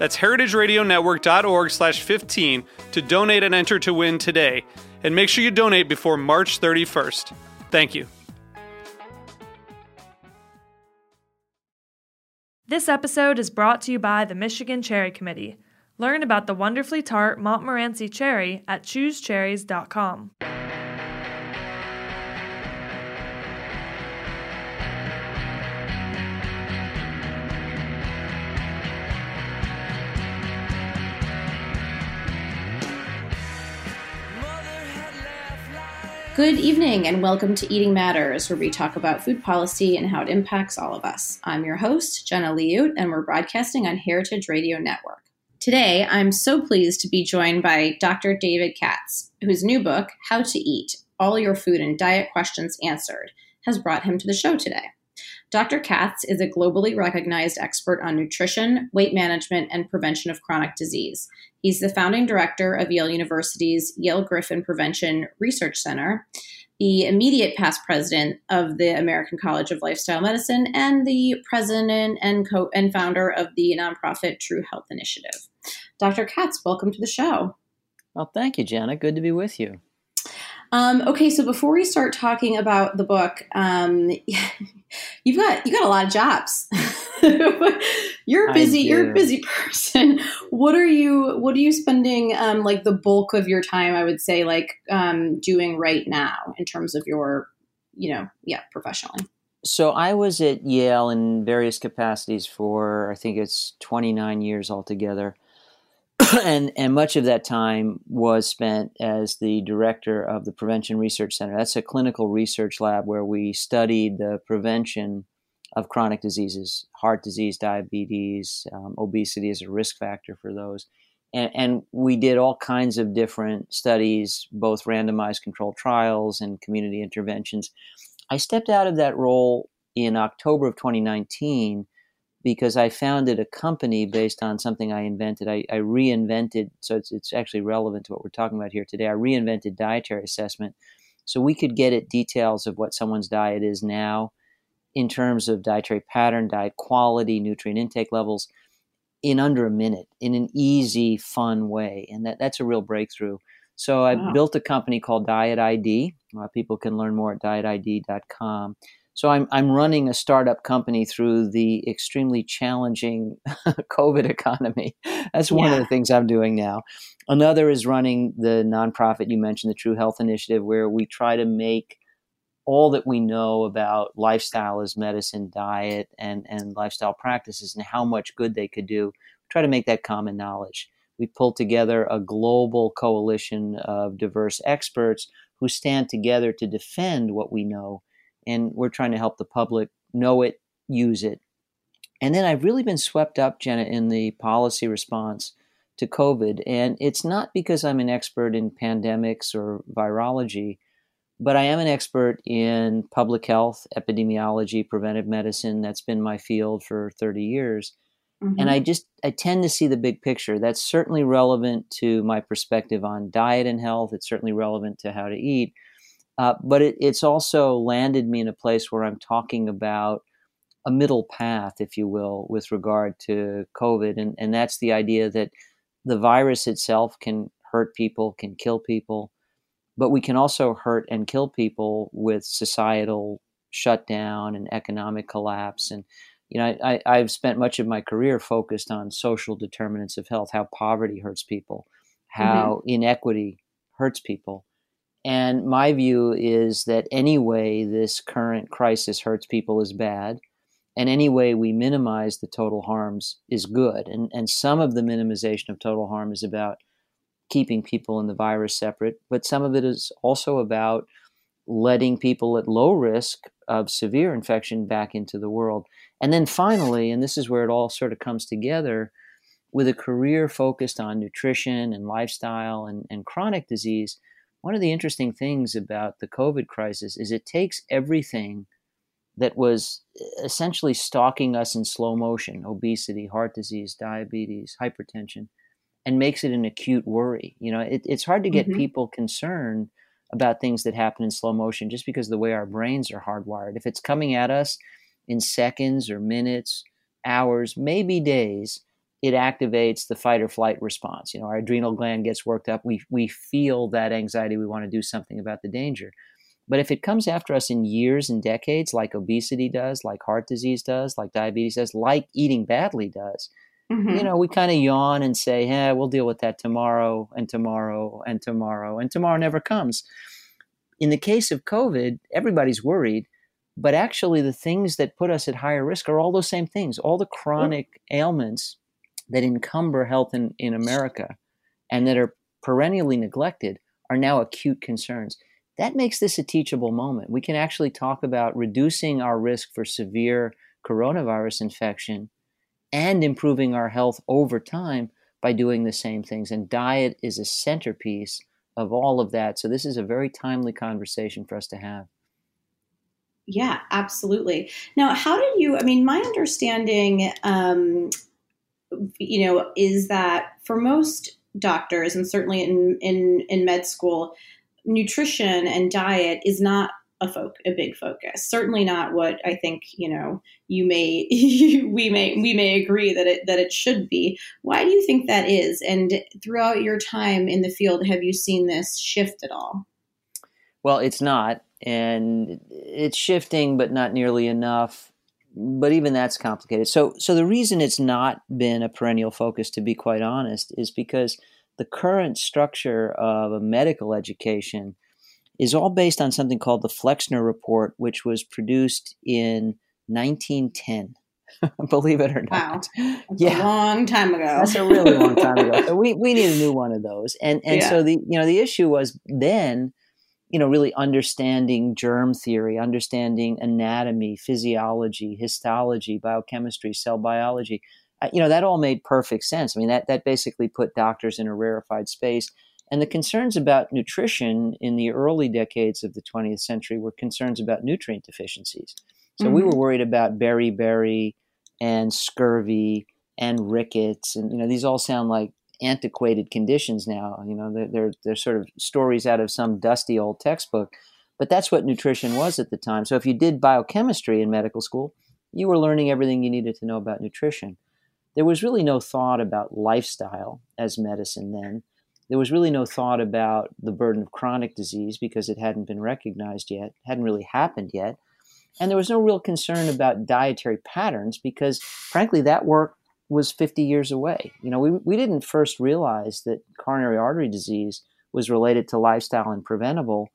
That's heritageradionetwork.org slash 15 to donate and enter to win today. And make sure you donate before March 31st. Thank you. This episode is brought to you by the Michigan Cherry Committee. Learn about the wonderfully tart Montmorency cherry at choosecherries.com. Good evening, and welcome to Eating Matters, where we talk about food policy and how it impacts all of us. I'm your host, Jenna Liut, and we're broadcasting on Heritage Radio Network. Today, I'm so pleased to be joined by Dr. David Katz, whose new book, How to Eat All Your Food and Diet Questions Answered, has brought him to the show today. Dr. Katz is a globally recognized expert on nutrition, weight management, and prevention of chronic disease. He's the founding director of Yale University's Yale Griffin Prevention Research Center, the immediate past president of the American College of Lifestyle Medicine, and the president and co and founder of the nonprofit True Health Initiative. Dr. Katz, welcome to the show. Well, thank you, Jenna. Good to be with you. Um, okay, so before we start talking about the book, um, you've got you got a lot of jobs. you're busy. You're a busy person. What are you What are you spending um, like the bulk of your time? I would say like um, doing right now in terms of your, you know, yeah, professionally. So I was at Yale in various capacities for I think it's 29 years altogether. and and much of that time was spent as the director of the Prevention Research Center. That's a clinical research lab where we studied the prevention of chronic diseases, heart disease, diabetes, um, obesity as a risk factor for those. And, and, we did all kinds of different studies, both randomized controlled trials and community interventions. I stepped out of that role in October of 2019 because I founded a company based on something I invented. I, I, reinvented, so it's, it's actually relevant to what we're talking about here today. I reinvented dietary assessment so we could get at details of what someone's diet is now in terms of dietary pattern, diet quality, nutrient intake levels in under a minute in an easy, fun way. And that, that's a real breakthrough. So I wow. built a company called Diet ID. Uh, people can learn more at dietid.com. So I'm I'm running a startup company through the extremely challenging COVID economy. That's one yeah. of the things I'm doing now. Another is running the nonprofit you mentioned, the True Health Initiative, where we try to make all that we know about lifestyle as medicine, diet, and, and lifestyle practices and how much good they could do, try to make that common knowledge. We pulled together a global coalition of diverse experts who stand together to defend what we know and we're trying to help the public know it, use it. And then I've really been swept up, Jenna, in the policy response to COVID. And it's not because I'm an expert in pandemics or virology, but I am an expert in public health, epidemiology, preventive medicine. That's been my field for 30 years. Mm-hmm. And I just I tend to see the big picture. That's certainly relevant to my perspective on diet and health. It's certainly relevant to how to eat. Uh, but it, it's also landed me in a place where I'm talking about a middle path, if you will, with regard to COVID. And, and that's the idea that the virus itself can hurt people, can kill people, but we can also hurt and kill people with societal shutdown and economic collapse. And, you know, I, I've spent much of my career focused on social determinants of health, how poverty hurts people, how mm-hmm. inequity hurts people And my view is that any way this current crisis hurts people is bad, and any way we minimize the total harms is good. And, and some of the minimization of total harm is about keeping people and the virus separate, but some of it is also about letting people at low risk of severe infection back into the world. And then finally, and this is where it all sort of comes together, with a career focused on nutrition and lifestyle and, and chronic disease, one of the interesting things about the COVID crisis is it takes everything that was essentially stalking us in slow motion obesity, heart disease, diabetes, hypertension and makes it an acute worry. You know, it, it's hard to get mm-hmm. people concerned about things that happen in slow motion just because of the way our brains are hardwired. If it's coming at us in seconds or minutes, hours, maybe days, it activates the fight or flight response. You know, our adrenal gland gets worked up. We, we feel that anxiety. We want to do something about the danger. But if it comes after us in years and decades, like obesity does, like heart disease does, like diabetes does, like eating badly does, mm-hmm. you know, we kind of yawn and say, "Yeah, we'll deal with that tomorrow and tomorrow and tomorrow," and tomorrow never comes. In the case of COVID, everybody's worried, but actually, the things that put us at higher risk are all those same things, all the chronic ailments that encumber health in, in America and that are perennially neglected are now acute concerns. That makes this a teachable moment. We can actually talk about reducing our risk for severe coronavirus infection and improving our health over time by doing the same things. And diet is a centerpiece of all of that. So this is a very timely conversation for us to have. Yeah, absolutely. Now, how did you? I mean, my understanding, um, you know, is that for most doctors, and certainly in in in med school, nutrition and diet is not a folk a big focus. Certainly not what I think you know you may we may we may agree that it that it should be. Why do you think that is? And throughout your time in the field, have you seen this shift at all? Well, it's not, and it's shifting, but not nearly enough. But even that's complicated. So, so the reason it's not been a perennial focus, to be quite honest, is because the current structure of a medical education is all based on something called the Flexner Report, which was produced in 1910. Believe it or not. Wow. That's yeah. a long time ago. That's a really long time ago. So we, we need a new one of those. And and yeah. so the you know the issue was then, you know, really understanding germ theory, understanding anatomy, physiology, histology, biochemistry, cell biology. Uh, you know, that all made perfect sense. I mean, that that basically put doctors in a rarefied space and the concerns about nutrition in the early decades of the 20th century were concerns about nutrient deficiencies. So mm-hmm. we were worried about beriberi and scurvy and rickets, and you know these all sound like antiquated conditions now. You know they're, they're they're sort of stories out of some dusty old textbook, but that's what nutrition was at the time. So if you did biochemistry in medical school, you were learning everything you needed to know about nutrition. There was really no thought about lifestyle as medicine then there was really no thought about the burden of chronic disease because it hadn't been recognized yet, hadn't really happened yet. And there was no real concern about dietary patterns because, frankly, that work was 50 years away. You know, we, we didn't first realize that coronary artery disease was related to lifestyle and preventable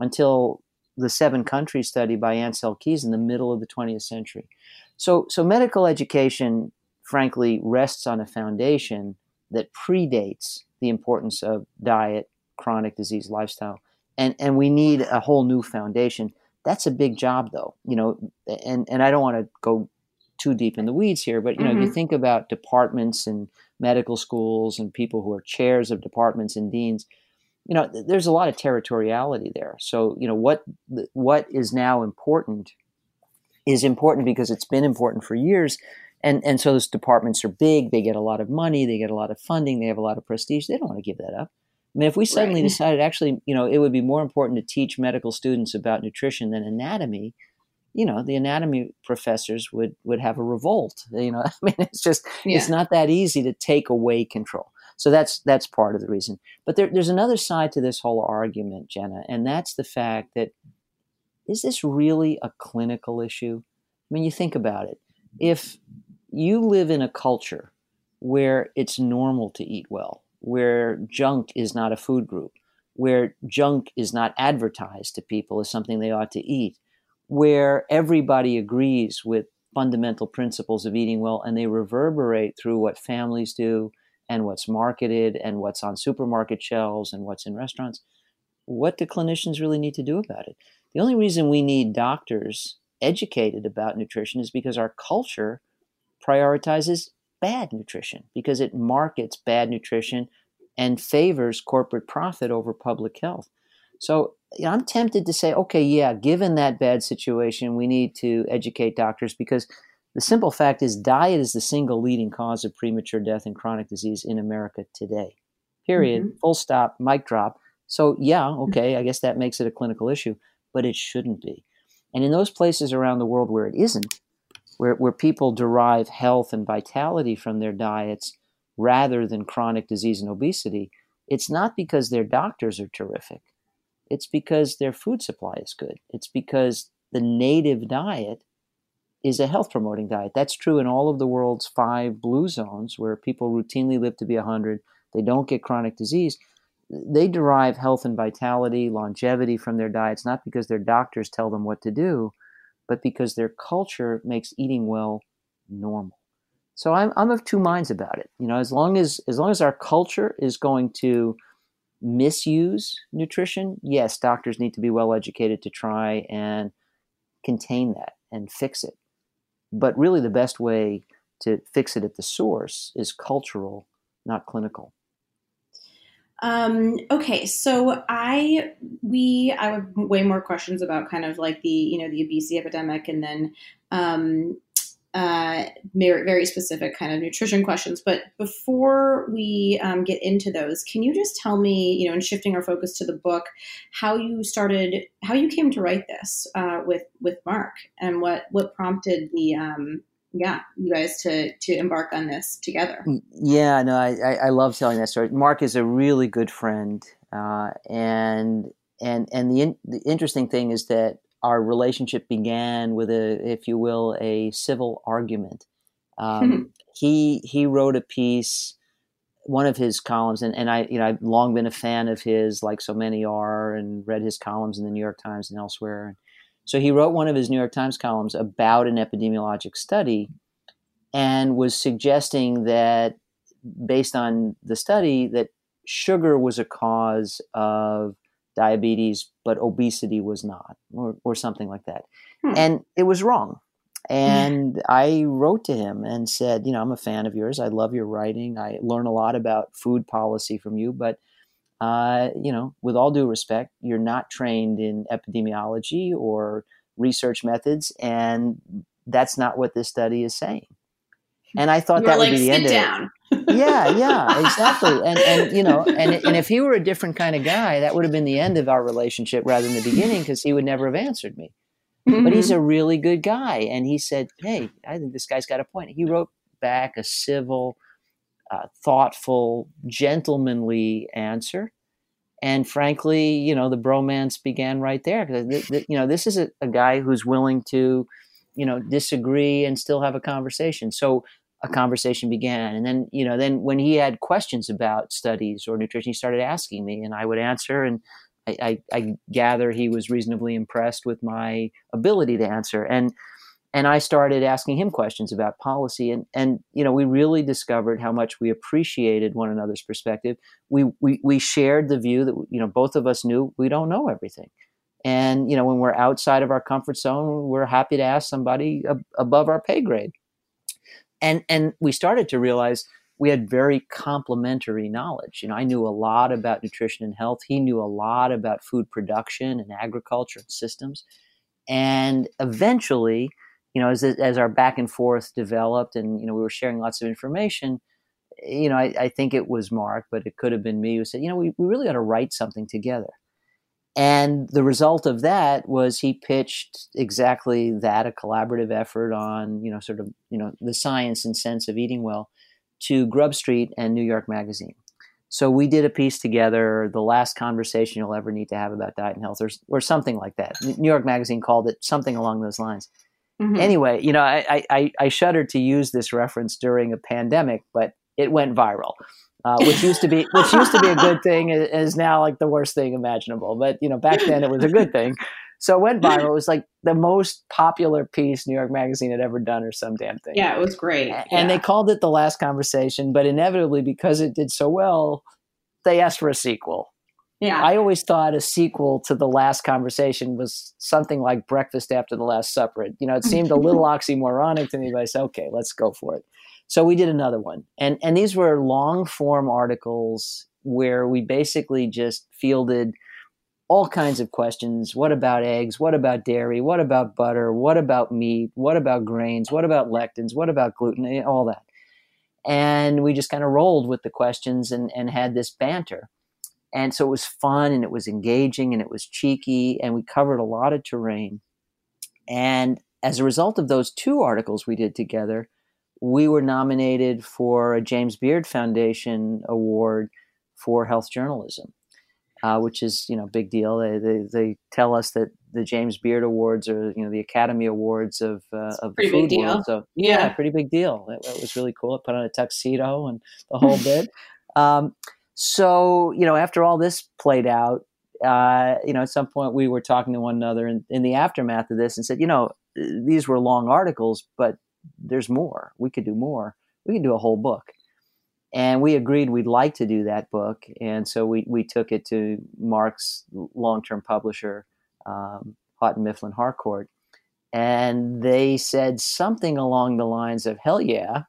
until the seven country study by Ancel Keys in the middle of the 20th century. So, so medical education, frankly, rests on a foundation that predates the importance of diet, chronic disease, lifestyle, and and we need a whole new foundation. That's a big job, though. You know, and and I don't want to go too deep in the weeds here, but you know, mm-hmm. if you think about departments and medical schools and people who are chairs of departments and deans, you know, there's a lot of territoriality there. So, you know, what what is now important is important because it's been important for years, and and so those departments are big. They get a lot of money. They get a lot of funding. They have a lot of prestige. They don't want to give that up. I mean, if we suddenly right. decided actually, you know, it would be more important to teach medical students about nutrition than anatomy, you know, the anatomy professors would would have a revolt. You know, I mean, it's just yeah. it's not that easy to take away control. So that's that's part of the reason. But there, there's another side to this whole argument, Jenna, and that's the fact that is this really a clinical issue? I mean, you think about it. If you live in a culture where it's normal to eat well, where junk is not a food group, where junk is not advertised to people as something they ought to eat, where everybody agrees with fundamental principles of eating well and they reverberate through what families do and what's marketed and what's on supermarket shelves and what's in restaurants. What do clinicians really need to do about it? The only reason we need doctors educated about nutrition is because our culture prioritizes bad nutrition because it markets bad nutrition and favors corporate profit over public health. So you know, I'm tempted to say, okay, yeah, given that bad situation, we need to educate doctors because the simple fact is diet is the single leading cause of premature death and chronic disease in America today. Period. Mm-hmm. Full stop, mic drop. So, yeah, okay, I guess that makes it a clinical issue, but it shouldn't be. And in those places around the world where it isn't, where, where people derive health and vitality from their diets rather than chronic disease and obesity, it's not because their doctors are terrific. It's because their food supply is good. It's because the native diet is a health promoting diet. That's true in all of the world's five blue zones where people routinely live to be 100. They don't get chronic disease. They derive health and vitality, longevity from their diets, not because their doctors tell them what to do, but because their culture makes eating well normal. So I'm, I'm of two minds about it. You know, as long as as long as our culture is going to misuse nutrition, yes, doctors need to be well educated to try and contain that and fix it. But really, the best way to fix it at the source is cultural, not clinical. Um, okay, so I we I have way more questions about kind of like the you know the obesity epidemic, and then um, uh, very specific kind of nutrition questions. But before we um, get into those, can you just tell me, you know, in shifting our focus to the book, how you started, how you came to write this uh, with with Mark, and what what prompted the um, yeah, you guys to to embark on this together. Mm, yeah, no, I, I, I love telling that story. Mark is a really good friend, uh, and and and the in, the interesting thing is that our relationship began with a, if you will, a civil argument. Um, he he wrote a piece, one of his columns, and, and I you know I've long been a fan of his, like so many are, and read his columns in the New York Times and elsewhere. So he wrote one of his New York Times columns about an epidemiologic study and was suggesting that based on the study that sugar was a cause of diabetes but obesity was not or, or something like that hmm. and it was wrong and yeah. i wrote to him and said you know i'm a fan of yours i love your writing i learn a lot about food policy from you but uh, you know, with all due respect, you're not trained in epidemiology or research methods, and that's not what this study is saying. And I thought that like, would be the end down. of it. yeah, yeah, exactly. And and you know, and and if he were a different kind of guy, that would have been the end of our relationship rather than the beginning, because he would never have answered me. Mm-hmm. But he's mm-hmm. a really good guy, and he said, "Hey, I think this guy's got a point." He wrote back a civil uh, thoughtful, gentlemanly answer. And frankly, you know, the bromance began right there. Because, you know, this is a, a guy who's willing to, you know, disagree and still have a conversation. So a conversation began. And then, you know, then when he had questions about studies or nutrition, he started asking me and I would answer. And I, I, I gather he was reasonably impressed with my ability to answer. And and I started asking him questions about policy, and and you know we really discovered how much we appreciated one another's perspective. We we we shared the view that you know both of us knew we don't know everything, and you know when we're outside of our comfort zone, we're happy to ask somebody ab- above our pay grade, and and we started to realize we had very complementary knowledge. You know, I knew a lot about nutrition and health. He knew a lot about food production and agriculture and systems, and eventually you know, as as our back and forth developed, and you know, we were sharing lots of information. You know, I, I think it was Mark, but it could have been me who said, you know, we, we really ought to write something together. And the result of that was he pitched exactly that a collaborative effort on, you know, sort of, you know, the science and sense of eating well to Grub Street and New York Magazine. So we did a piece together, the last conversation you'll ever need to have about diet and health, or, or something like that. New York Magazine called it something along those lines. Mm-hmm. Anyway, you know, I, I, I shuddered to use this reference during a pandemic, but it went viral. Uh, which used to be which used to be a good thing, is now like the worst thing imaginable. But you know, back then it was a good thing. So it went viral. It was like the most popular piece New York Magazine had ever done, or some damn thing. Yeah, it was great. And yeah. they called it the last conversation, but inevitably, because it did so well, they asked for a sequel. Yeah. I always thought a sequel to the last conversation was something like Breakfast After the Last Supper. You know, it seemed a little oxymoronic to me, but I said, okay, let's go for it. So we did another one. And and these were long form articles where we basically just fielded all kinds of questions. What about eggs? What about dairy? What about butter? What about meat? What about grains? What about lectins? What about gluten? Eh, all that. And we just kind of rolled with the questions and, and had this banter. And so it was fun and it was engaging and it was cheeky and we covered a lot of terrain. And as a result of those two articles we did together, we were nominated for a James Beard Foundation award for health journalism, uh, which is you know big deal. They, they, they tell us that the James Beard Awards are you know the Academy Awards of uh, of the food world. So yeah, yeah, pretty big deal. It, it, was really cool. I put on a tuxedo and the whole bit. Um, so, you know, after all this played out, uh, you know, at some point we were talking to one another in, in the aftermath of this and said, you know, these were long articles, but there's more. We could do more. We could do a whole book. And we agreed we'd like to do that book. And so we, we took it to Mark's long term publisher, um, Houghton Mifflin Harcourt and they said something along the lines of hell yeah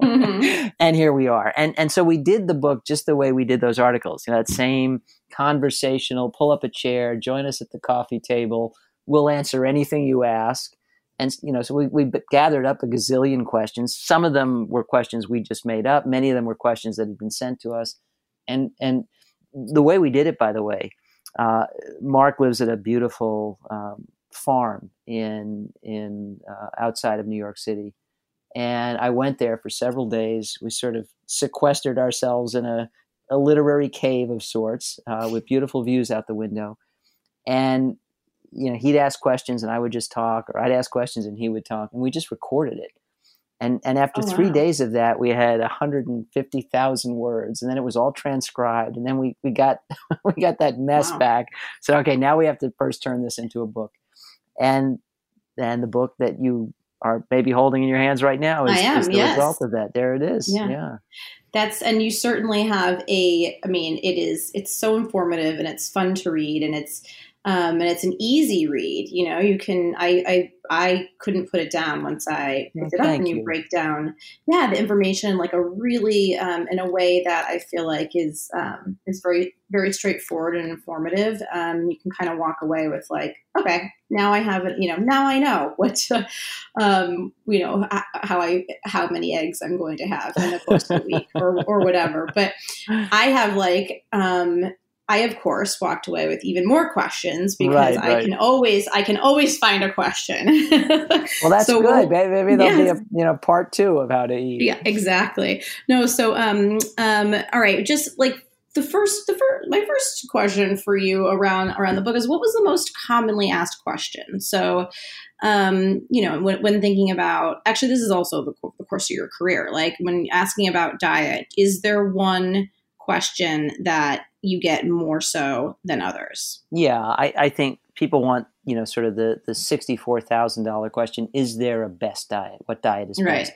mm-hmm. and here we are and and so we did the book just the way we did those articles you know that same conversational pull up a chair join us at the coffee table we'll answer anything you ask and you know so we, we gathered up a gazillion questions. Some of them were questions we just made up. Many of them were questions that had been sent to us. And and the way we did it by the way uh, mark lives at a beautiful um, farm in in uh, outside of New York City, and I went there for several days. We sort of sequestered ourselves in a, a literary cave of sorts uh, with beautiful views out the window, and you know he'd ask questions and I would just talk, or I'd ask questions and he would talk, and we just recorded it. And and after oh, three wow. days of that, we had 150,000 words, and then it was all transcribed. And then we we got we got that mess wow. back. So okay, now we have to first turn this into a book and and the book that you are maybe holding in your hands right now is, am, is the yes. result of that. There it is. Yeah. yeah. That's and you certainly have a I mean, it is it's so informative and it's fun to read and it's um, and it's an easy read. You know, you can. I I, I couldn't put it down once I picked it up, and you, you, break down, yeah, the information like a really um, in a way that I feel like is um, is very very straightforward and informative. Um, you can kind of walk away with like, okay, now I have it. You know, now I know what, um, you know, how I how many eggs I'm going to have in the course of a week or or whatever. But I have like um I of course walked away with even more questions because right, I right. can always I can always find a question. well, that's so good. We'll, Maybe there'll yes. be a you know part two of how to eat. Yeah, exactly. No, so um um all right, just like the first the first my first question for you around around the book is what was the most commonly asked question? So um, you know, when, when thinking about actually this is also the, the course of your career. Like when asking about diet, is there one question that you get more so than others? Yeah, I, I think people want you know sort of the the sixty four thousand dollar question: Is there a best diet? What diet is right. best?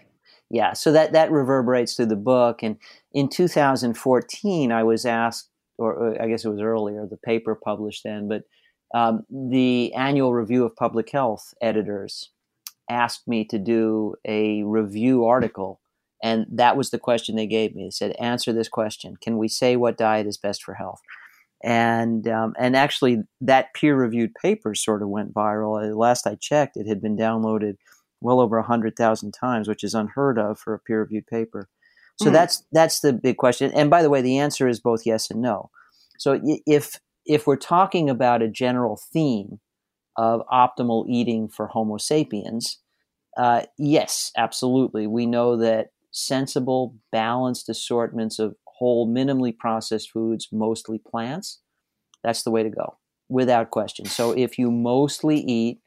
Yeah, so that that reverberates through the book. And in 2014, I was asked, or I guess it was earlier, the paper published then, but um, the annual review of public health editors asked me to do a review article and that was the question they gave me. They said, "Answer this question: Can we say what diet is best for health?" And um, and actually, that peer-reviewed paper sort of went viral. Uh, last I checked, it had been downloaded well over hundred thousand times, which is unheard of for a peer-reviewed paper. So mm. that's that's the big question. And by the way, the answer is both yes and no. So if if we're talking about a general theme of optimal eating for Homo sapiens, uh, yes, absolutely. We know that sensible, balanced assortments of whole, minimally processed foods, mostly plants, that's the way to go, without question. So if you mostly eat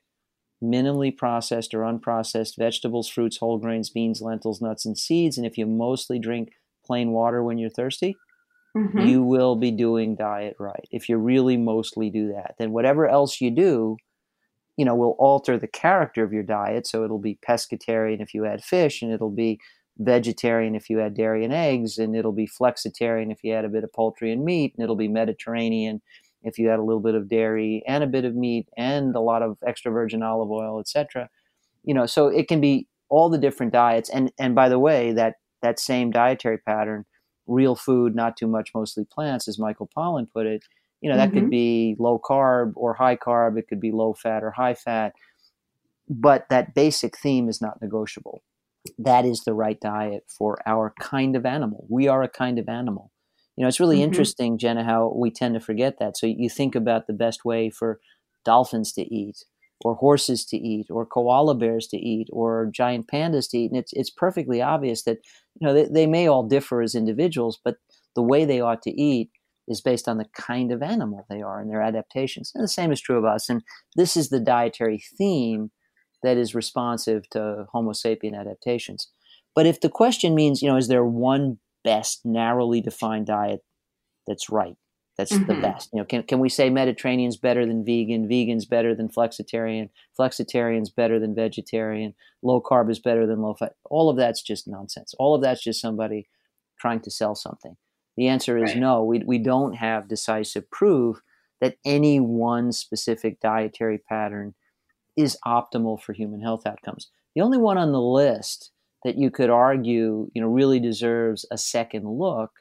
minimally processed or unprocessed vegetables, fruits, whole grains, beans, lentils, nuts, and seeds, and if you mostly drink plain water when you're thirsty, Mm-hmm. you will be doing diet right. If you really mostly do that, then whatever else you do, you know, will alter the character of your diet. So it'll be pescatarian if you add fish, and it'll be vegetarian if you add dairy and eggs, and it'll be flexitarian if you add a bit of poultry and meat, and it'll be Mediterranean if you add a little bit of dairy and a bit of meat and a lot of extra virgin olive oil, etc. You know, so it can be all the different diets. And and by the way, that that same dietary pattern, real food, not too much, mostly plants, as Michael Pollan put it. You know, that Mm-hmm. could be low carb or high carb. It could be low fat or high fat. But that basic theme is not negotiable. That is the right diet for our kind of animal. We are a kind of animal. You know, it's really Mhm. interesting, Jenna, how we tend to forget that. So you think about the best way for dolphins to eat, or horses to eat, or koala bears to eat, or giant pandas to eat, and it's it's perfectly obvious that you know they, they may all differ as individuals, but the way they ought to eat is based on the kind of animal they are and their adaptations. And the same is true of us. And this is the dietary theme that is responsive to Homo sapien adaptations. But if the question means, you know, is there one best narrowly defined diet that's right? That's the Mhm. best. You know, can can we say Mediterranean's better than vegan, vegan's better than flexitarian, flexitarian's better than vegetarian, low carb is better than low fat? All of that's just nonsense. All of that's just somebody trying to sell something. The answer is Right. no. We we don't have decisive proof that any one specific dietary pattern is optimal for human health outcomes. The only one on the list that you could argue, you know, really deserves a second look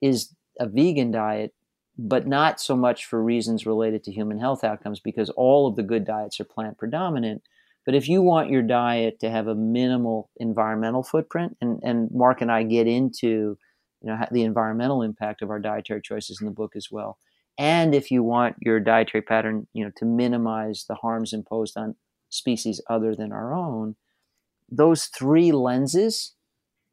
is a vegan diet, but not so much for reasons related to human health outcomes because all of the good diets are plant predominant. But if you want your diet to have a minimal environmental footprint, and, and Mark and I get into you know the environmental impact of our dietary choices in the book as well, and if you want your dietary pattern you know to minimize the harms imposed on species other than our own, those three lenses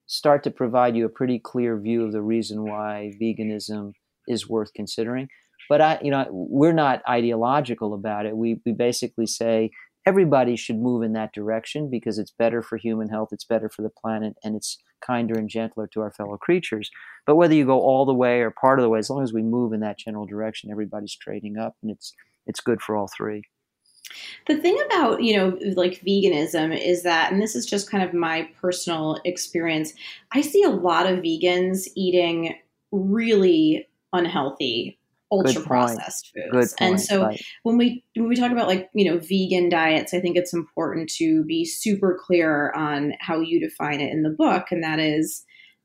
start to provide you a pretty clear view of the reason why veganism is worth considering. But I, you know, we're not ideological about it. We we basically say everybody should move in that direction because it's better for human health, it's better for the planet, and it's kinder and gentler to our fellow creatures. But whether you go all the way or part of the way, as long as we move in that general direction, everybody's trading up, and it's it's good for all three. The thing about, you know, like veganism is that, and this is just kind of my personal experience, I see a lot of vegans eating really unhealthy, ultra point. processed foods. Good. And so right. when we when we talk about like, you know, vegan diets, I think it's important to be super clear on how you define it in the book. And that is,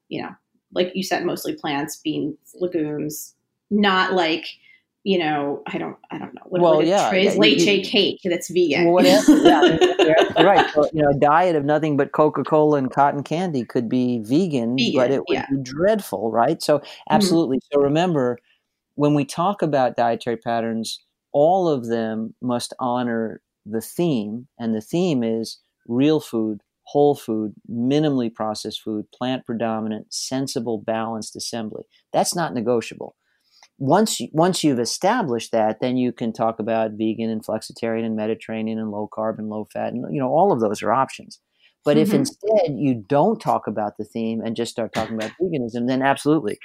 you know, like you said, mostly plants, beans, legumes, not like you know, I don't, I don't know. What, Well, a yeah, Trey's yeah, leche you- cake that's vegan. Well, whatever. yeah, right. So, you know, a diet of nothing but Coca Cola and cotton candy could be vegan, Vegan, but it would yeah. be dreadful, right? So, mm-hmm. absolutely. So, remember, when we talk about dietary patterns, all of them must honor the theme, and the theme is real food, whole food, minimally processed food, plant predominant, sensible, balanced assembly. That's not negotiable once you, once you've established that, then you can talk about vegan and flexitarian and Mediterranean and low carb and low fat, and you know all of those are options. But if Mhm. instead you don't talk about the theme and just start talking about veganism, then absolutely,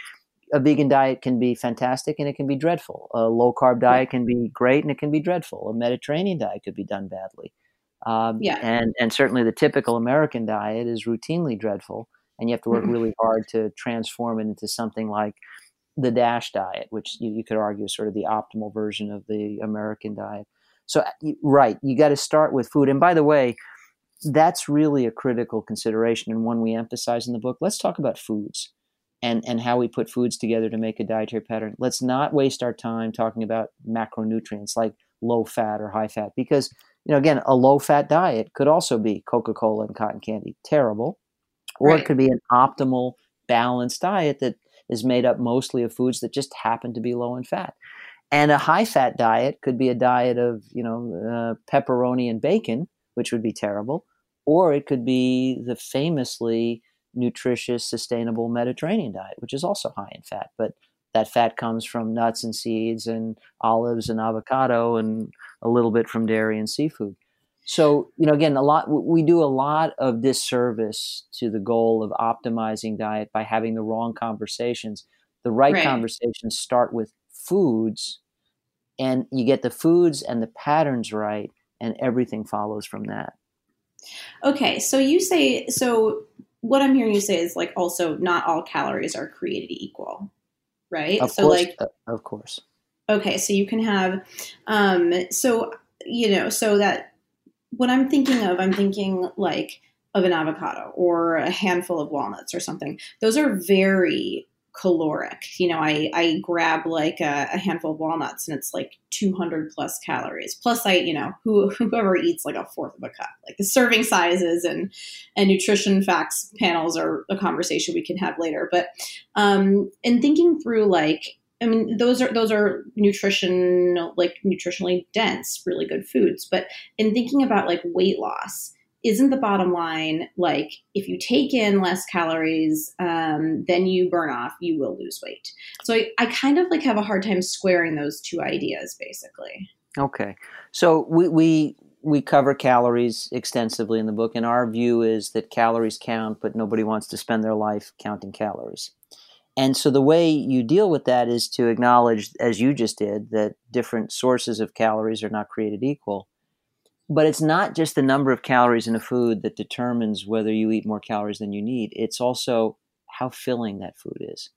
a vegan diet can be fantastic and it can be dreadful. A low carb diet can be great and it can be dreadful. A Mediterranean diet could be done badly. Um, Yeah. and and certainly the typical American diet is routinely dreadful, and you have to work Mhm. really hard to transform it into something like the DASH diet, which you, you could argue is sort of the optimal version of the American diet. So, uh, right, you got to start with food. And by the way, that's really a critical consideration and one we emphasize in the book. Let's talk about foods and, and how we put foods together to make a dietary pattern. Let's not waste our time talking about macronutrients like low fat or high fat because, you know, again, a low fat diet could also be Coca Cola and cotton candy. Terrible. Or Right. it could be an optimal, balanced diet that is made up mostly of foods that just happen to be low in fat. And a high fat diet could be a diet of, you know, uh, pepperoni and bacon, which would be terrible. Or it could be the famously nutritious, sustainable Mediterranean diet, which is also high in fat. But that fat comes from nuts and seeds and olives and avocado and a little bit from dairy and seafood. So, you know, again, a lot we do a lot of disservice to the goal of optimizing diet by having the wrong conversations. The right, right. conversations start with foods and you get the foods and the patterns right and everything follows from that. Okay, so you say so what I'm hearing you say is like also not all calories are created equal, right? Of so course, like uh, of course. Okay, so you can have um so you know, so that what I'm thinking of, I'm thinking like of an avocado or a handful of walnuts or something. Those are very caloric. You know, I, I grab like a, a, handful of walnuts and it's like 200 plus calories. Plus, I, you know, who, whoever eats like a fourth of a cup, like the serving sizes and, and nutrition facts panels are a conversation we can have later. But, um, and thinking through like, I mean, those are those are nutrition like nutritionally dense, really good foods. But in thinking about like weight loss, isn't the bottom line like if you take in less calories um, then you burn off you will lose weight. So I, I kind of like have a hard time squaring those two ideas basically. Okay. So we, we we cover calories extensively in the book and our view is that calories count but nobody wants to spend their life counting calories. And so the way you deal with that is to acknowledge as you just did that different sources of calories are not created equal but it's not just the number of calories in a food that determines whether you eat more calories than you need. It's also how filling that food is.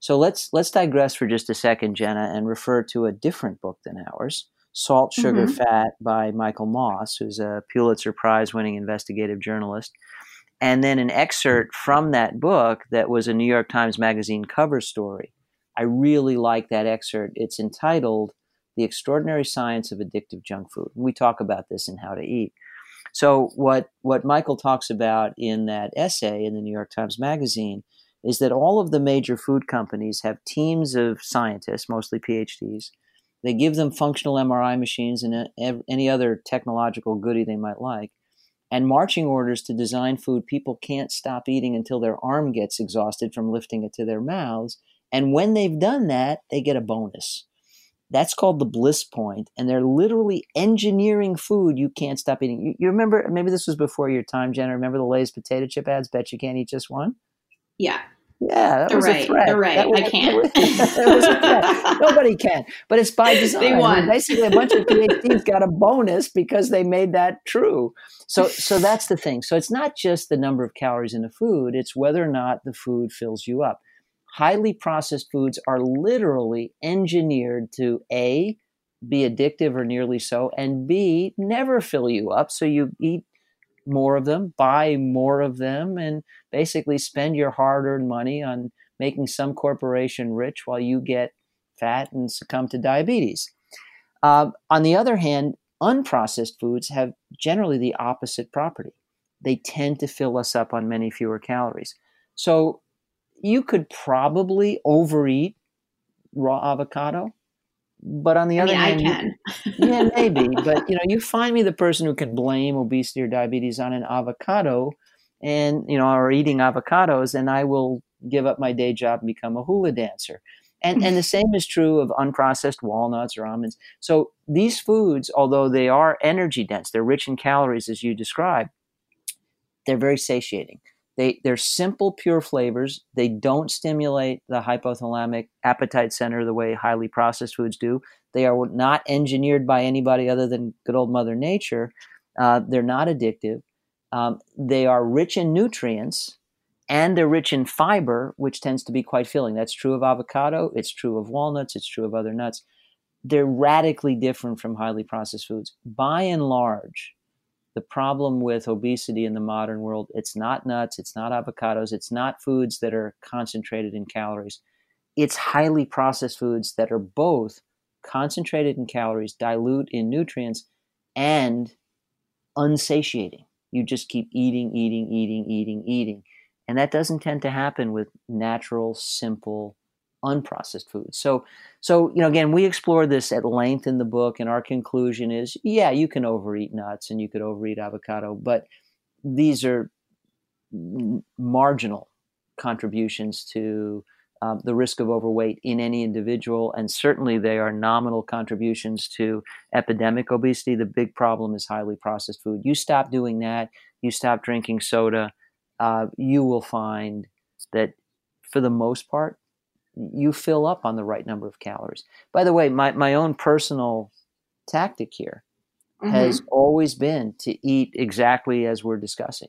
So let's let's digress for just a second, Jenna, and refer to a different book than ours, Salt, Sugar, mm-hmm. Fat by Michael Moss, who's a Pulitzer Prize winning investigative journalist. And then an excerpt from that book that was a New York Times Magazine cover story. I really like that excerpt. It's entitled the Extraordinary Science of Addictive Junk Food. We talk about this in How to Eat. So, what, what Michael talks about in that essay in the New York Times Magazine is that all of the major food companies have teams of scientists, mostly PhDs. They give them functional MRI machines and uh, any other technological goodie they might like, and marching orders to design food people can't stop eating until their arm gets exhausted from lifting it to their mouths. And when they've done that, they get a bonus. That's called the bliss point, and they're literally engineering food you can't stop eating. You, you remember? Maybe this was before your time, Jenna. Remember the Lay's potato chip ads? Bet you can't eat just one. Yeah. Yeah, that They're was right. a threat. They're right. Was, I can't. Nobody can. But it's by design. They won. I mean, basically, a bunch of PhDs got a bonus because they made that true. So, so that's the thing. So it's not just the number of calories in the food; it's whether or not the food fills you up highly processed foods are literally engineered to A, be addictive or nearly so, and B, never fill you up. So you eat more of them, buy more of them, and basically spend your hard earned money on making some corporation rich while you get fat and succumb to diabetes. Uh, on the other hand, unprocessed foods have generally the opposite property. They tend to fill us up on many fewer calories. So you could probably overeat raw avocado. But on the I other mean, hand, I can. yeah, maybe. But you know, you find me the person who can blame obesity or diabetes on an avocado, and you know, or eating avocados, and I will give up my day job and become a hula dancer. And and the same is true of unprocessed walnuts or almonds. So these foods, although they are energy dense, they're rich in calories, as you described. They're very satiating. They, they're simple, pure flavors. They don't stimulate the hypothalamic appetite center the way highly processed foods do. They are not engineered by anybody other than good old Mother Nature. Uh, they're not addictive. Um, they are rich in nutrients and they're rich in fiber, which tends to be quite filling. That's true of avocado, it's true of walnuts, it's true of other nuts. They're radically different from highly processed foods. By and large, the problem with obesity in the modern world it's not nuts it's not avocados it's not foods that are concentrated in calories. It's highly processed foods that are both concentrated in calories dilute in nutrients and unsatiating. You just keep eating eating eating eating eating. And that doesn't tend to happen with natural simple unprocessed foods. So, so you know, again, we explore this at length in the book, and our conclusion is, yeah, you can overeat nuts and you could overeat avocado, but these are marginal contributions to um, the risk of overweight in any individual, and certainly they are nominal contributions to epidemic obesity. The big problem is highly processed food. You stop doing that, you stop drinking soda, uh, you will find that for the most part, you fill up on the right number of calories. By the way, my, my own personal tactic here mm-hmm. has always been to eat exactly as we're discussing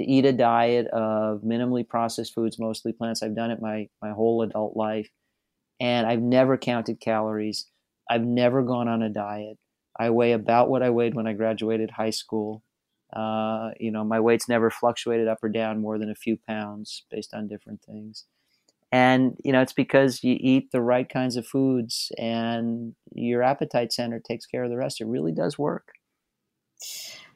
to eat a diet of minimally processed foods, mostly plants. I've done it my, my whole adult life. And I've never counted calories. I've never gone on a diet. I weigh about what I weighed when I graduated high school. Uh, you know, my weight's never fluctuated up or down more than a few pounds based on different things. And, you know, it's because you eat the right kinds of foods and your appetite center takes care of the rest. It really does work.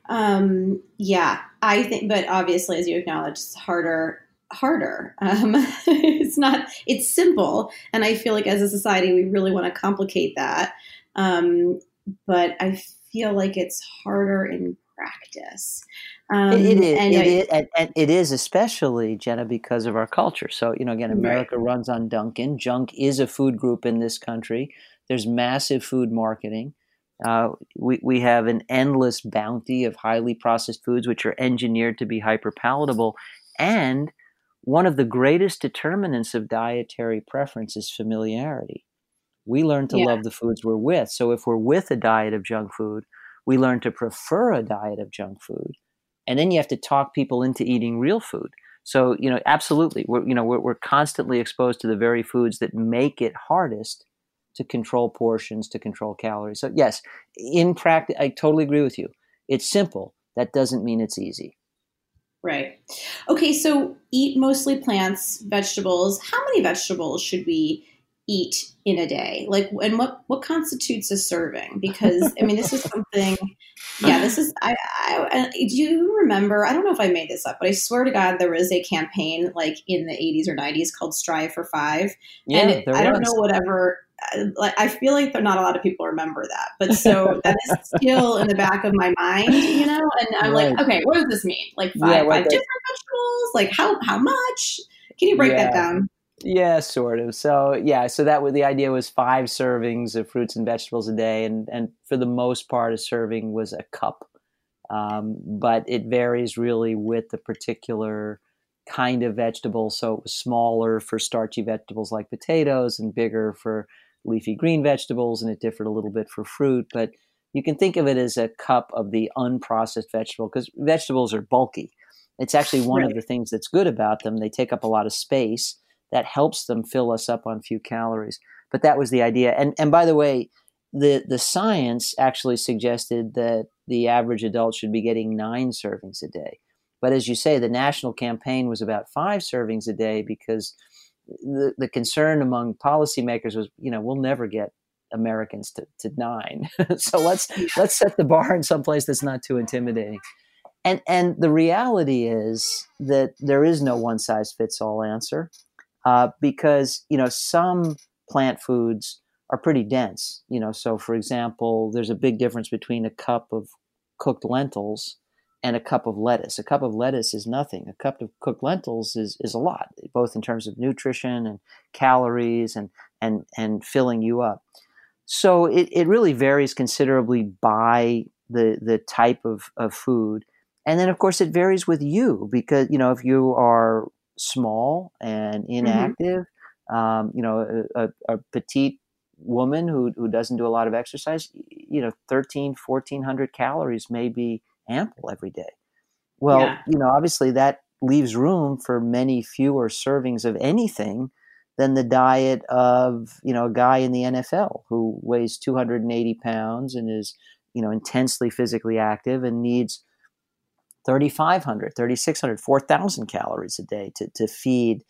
Um, yeah, I think, but obviously, as you acknowledge, it's harder. Harder. Um, it's not. It's simple, and I feel like as a society, we really want to complicate that. Um, but I feel like it's harder in practice. Um, it, it is. And, it, and, and, it is especially Jenna because of our culture. So you know, again, America right. runs on Dunkin'. Junk is a food group in this country. There's massive food marketing. Uh, we, we have an endless bounty of highly processed foods which are engineered to be hyper palatable. And one of the greatest determinants of dietary preference is familiarity. We learn to yeah. love the foods we're with. So if we're with a diet of junk food, we learn to prefer a diet of junk food. And then you have to talk people into eating real food. So, you know, absolutely, we're, you know, we're, we're constantly exposed to the very foods that make it hardest to control portions, to control calories. So, yes, in practice, I totally agree with you. It's simple. That doesn't mean it's easy. Right. Okay, so eat mostly plants, vegetables. How many vegetables should we eat in a day? Like, and what what constitutes a serving? Because I mean, this is something. Yeah, this is. I, I do you remember? I don't know if I made this up, but I swear to God, there was a campaign like in the '80s or '90s called Strive for Five, yeah, and it, I don't know whatever. Uh, like, I feel like there not a lot of people remember that, but so that is still in the back of my mind, you know. And I'm right. like, okay, what does this mean? Like five, yeah, five different vegetables? Like how how much? Can you break yeah. that down? Yeah, sort of. So yeah, so that was the idea was five servings of fruits and vegetables a day, and and for the most part, a serving was a cup, um, but it varies really with the particular kind of vegetable. So it was smaller for starchy vegetables like potatoes, and bigger for leafy green vegetables, and it differed a little bit for fruit. But you can think of it as a cup of the unprocessed vegetable because vegetables are bulky. It's actually one right. of the things that's good about them. They take up a lot of space that helps them fill us up on few calories. But that was the idea. And and by the way, the the science actually suggested that the average adult should be getting nine servings a day. But as you say, the national campaign was about five servings a day because the, the concern among policymakers was, you know, we'll never get Americans to, to nine. so let's let's set the bar in some place that's not too intimidating. And and the reality is that there is no one size fits all answer uh, because you know some plant foods are pretty dense. You know, so for example, there's a big difference between a cup of cooked lentils and a cup of lettuce. A cup of lettuce is nothing. A cup of cooked lentils is, is a lot, both in terms of nutrition and calories and and and filling you up. So it, it really varies considerably by the the type of, of food. And then of course it varies with you because you know if you are small and mm-hmm. inactive. Mm-hmm. Um, you know, a, a, petite woman who, who doesn't do a lot of exercise, you know, 13, 1400 calories may be ample every day. Well, yeah. you know, obviously that leaves room for many fewer servings of anything than the diet of, you know, a guy in the NFL who weighs 280 pounds and is, you know, intensely physically active and needs 3,500, 3,600, 4,000 calories a day to, to feed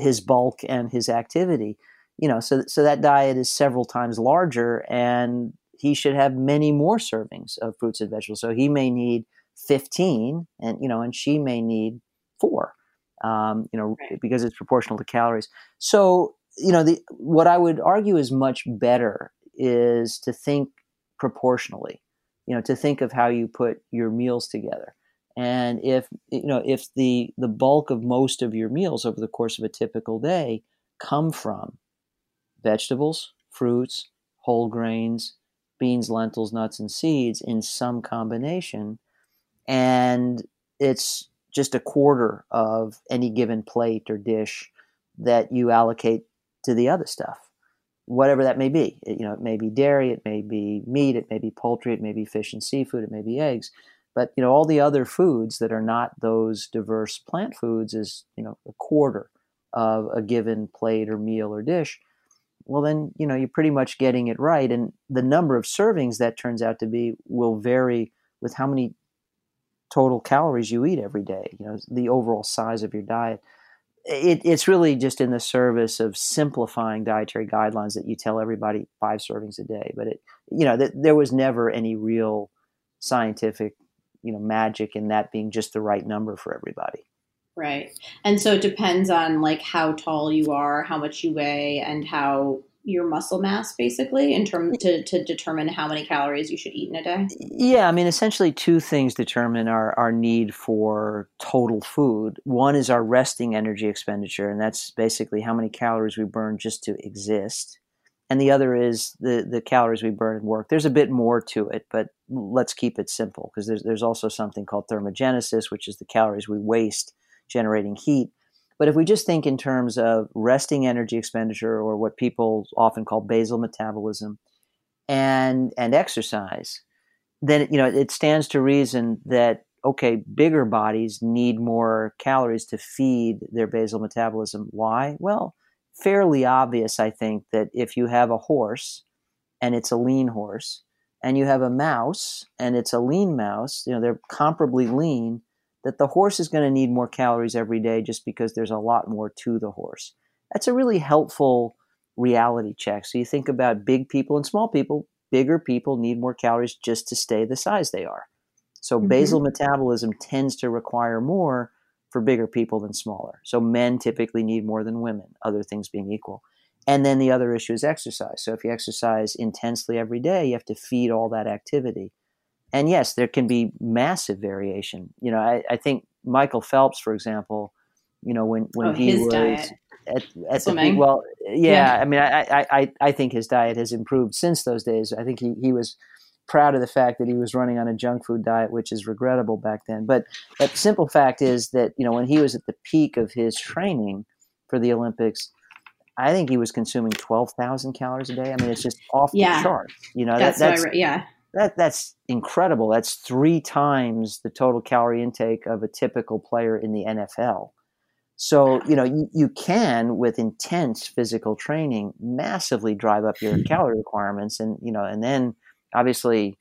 his bulk and his activity. You know, so, so that diet is several times larger and he should have many more servings of fruits and vegetables. So he may need 15 and, you know, and she may need four, um, you know, right. because it's proportional to calories. So, you know, the, what I would argue is much better is to think proportionally, you know, to think of how you put your meals together. And if you know if the the bulk of most of your meals over the course of a typical day come from vegetables, fruits, whole grains, beans, lentils, nuts, and seeds in some combination. And it's just a quarter of any given plate or dish that you allocate to the other stuff, whatever that may be. It, you know, it may be dairy, it may be meat, it may be poultry, it may be fish and seafood, it may be eggs. But you know, all the other foods that are not those diverse plant foods is you know a quarter of a given plate or meal or dish. Well, then you know you're pretty much getting it right, and the number of servings that turns out to be will vary with how many total calories you eat every day. You know, the overall size of your diet. It, it's really just in the service of simplifying dietary guidelines that you tell everybody five servings a day. But it, you know, th- there was never any real scientific you know magic in that being just the right number for everybody. Right. And so it depends on like how tall you are how much you weigh and how your muscle mass basically in terms to, to determine how many calories you should eat in a day. Yeah i mean essentially two things determine our, our need for total food. One is our resting energy expenditure and that's basically how many calories we burn just to exist and the other is the the calories we burn at work. There's a bit more to it, but let's keep it simple because there's there's also something called thermogenesis, which is the calories we waste generating heat. But if we just think in terms of resting energy expenditure or what people often call basal metabolism and and exercise, then you know it stands to reason that okay, bigger bodies need more calories to feed their basal metabolism. Why? Well, fairly obvious, I think, that if you have a horse and it's a lean horse, and you have a mouse and it's a lean mouse, you know, they're comparably lean, that the horse is going to need more calories every day just because there's a lot more to the horse. That's a really helpful reality check. So you think about big people and small people, bigger people need more calories just to stay the size they are. So mm-hmm. basal metabolism tends to require more for bigger people than smaller. So men typically need more than women, other things being equal. And then the other issue is exercise. So if you exercise intensely every day, you have to feed all that activity. And yes, there can be massive variation. You know, I, I think Michael Phelps, for example, you know, when, when oh, he was diet. at, at the well, yeah, yeah, I mean, I, I, I think his diet has improved since those days. I think he, he was proud of the fact that he was running on a junk food diet, which is regrettable back then. But the simple fact is that you know when he was at the peak of his training for the Olympics, I think he was consuming twelve thousand calories a day. I mean, it's just off yeah. the chart. You know, that's, that, that's re- yeah. That that's incredible. That's three times the total calorie intake of a typical player in the NFL. So, you know, you, you can, with intense physical training, massively drive up your calorie requirements. And, you know, and then obviously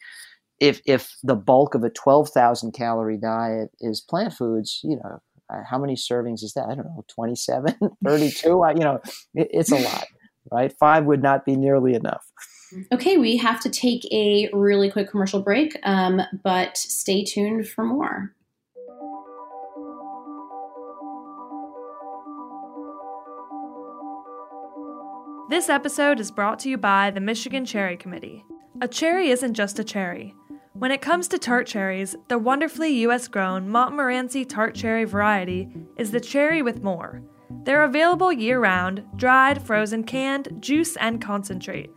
if if the bulk of a 12,000 calorie diet is plant foods, you know, uh, how many servings is that? I don't know, 27, 32, I, you know, it, it's a lot, right? 5 would not be nearly enough. Okay, we have to take a really quick commercial break, um, but stay tuned for more. This episode is brought to you by the Michigan Cherry Committee. A cherry isn't just a cherry. When it comes to tart cherries, the wonderfully US grown Montmorency tart cherry variety is the cherry with more. They're available year round, dried, frozen, canned, juice, and concentrate.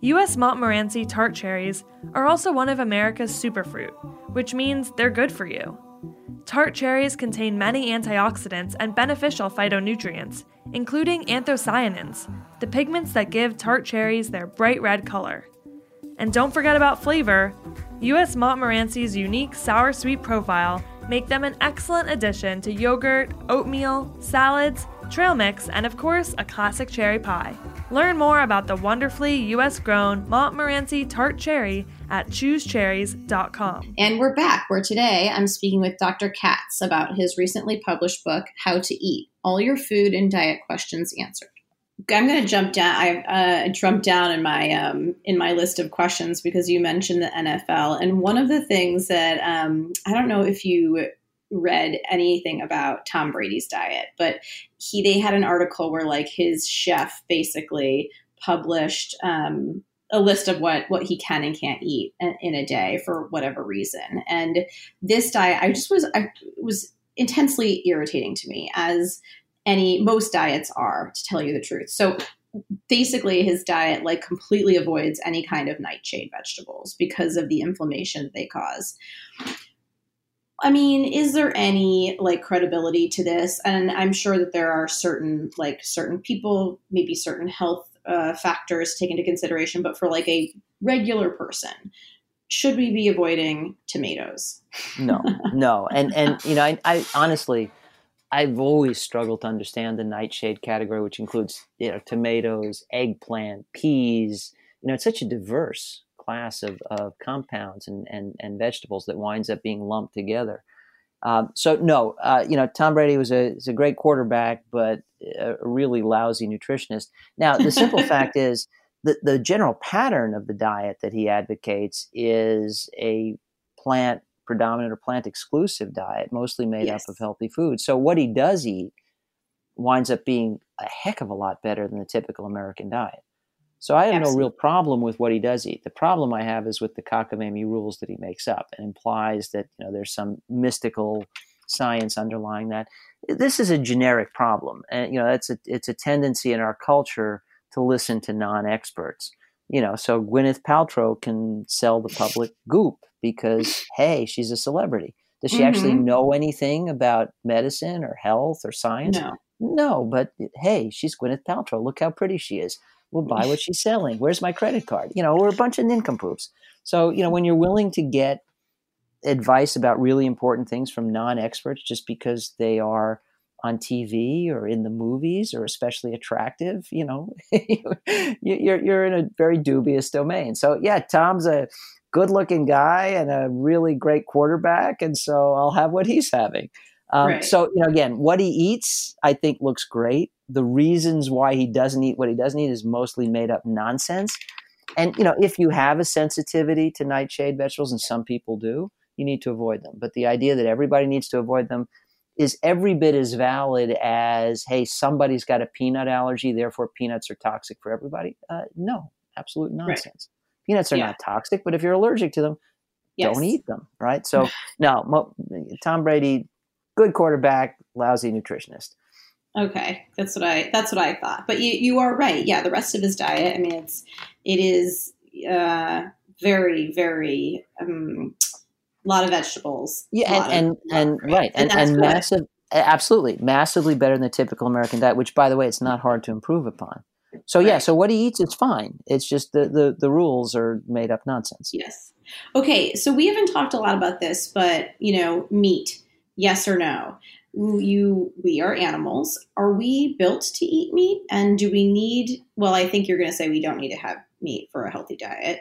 US Montmorency tart cherries are also one of America's superfruit, which means they're good for you. Tart cherries contain many antioxidants and beneficial phytonutrients, including anthocyanins, the pigments that give tart cherries their bright red color. And don't forget about flavor. U.S. Montmorency's unique sour sweet profile make them an excellent addition to yogurt, oatmeal, salads, trail mix, and of course, a classic cherry pie. Learn more about the wonderfully U.S. grown Montmorency tart cherry at choosecherries.com. And we're back, where today I'm speaking with Dr. Katz about his recently published book, How to Eat All Your Food and Diet Questions Answered. I'm going to jump down. I uh, jumped down in my um, in my list of questions because you mentioned the NFL, and one of the things that um, I don't know if you read anything about Tom Brady's diet, but he they had an article where like his chef basically published um, a list of what what he can and can't eat in, in a day for whatever reason, and this diet I just was I was intensely irritating to me as any most diets are, to tell you the truth. So basically his diet like completely avoids any kind of nightshade vegetables because of the inflammation they cause. I mean, is there any like credibility to this? And I'm sure that there are certain like certain people, maybe certain health uh, factors take into consideration, but for like a regular person, should we be avoiding tomatoes? no, no, and and you know, I, I honestly, I've always struggled to understand the nightshade category, which includes you know tomatoes, eggplant, peas. You know, it's such a diverse class of, of compounds and, and, and vegetables that winds up being lumped together. Um, so no, uh, you know Tom Brady was a, was a great quarterback, but a really lousy nutritionist. Now the simple fact is the the general pattern of the diet that he advocates is a plant predominant or plant exclusive diet, mostly made yes. up of healthy foods. So what he does eat winds up being a heck of a lot better than the typical American diet. So I have Absolutely. no real problem with what he does eat. The problem I have is with the cockamamie rules that he makes up and implies that you know there's some mystical science underlying that. This is a generic problem, and you know that's a it's a tendency in our culture to listen to non-experts. You know, so Gwyneth Paltrow can sell the public goop because hey, she's a celebrity. Does she mm-hmm. actually know anything about medicine or health or science? No. No, but hey, she's Gwyneth Paltrow. Look how pretty she is. We'll buy what she's selling. Where's my credit card? You know, we're a bunch of nincompoops. So, you know, when you're willing to get advice about really important things from non-experts just because they are on TV or in the movies or especially attractive, you know, you're you're in a very dubious domain. So yeah, Tom's a good-looking guy and a really great quarterback, and so I'll have what he's having. Um, right. So you know, again, what he eats, I think, looks great the reasons why he doesn't eat what he doesn't eat is mostly made up nonsense. And you know, if you have a sensitivity to nightshade vegetables, and some people do, you need to avoid them. But the idea that everybody needs to avoid them is every bit as valid as, hey, somebody's got a peanut allergy, therefore peanuts are toxic for everybody. Uh, no, absolute nonsense. Right. Peanuts are yeah. not toxic, but if you're allergic to them, yes. don't eat them, right? So, no, Tom Brady, good quarterback, lousy nutritionist. Okay, that's what I that's what I thought. But you you are right. Yeah, the rest of his diet. I mean, it's it is uh, very very um, a lot of vegetables. Yeah, and and, and, right and and, and massive absolutely massively better than the typical American diet. Which, by the way, it's not hard to improve upon. So right. yeah, so what he eats is fine. It's just the, the the rules are made up nonsense. Yes. Okay, so we haven't talked a lot about this, but you know, meat. Yes or no? you we are animals are we built to eat meat and do we need well i think you're going to say we don't need to have meat for a healthy diet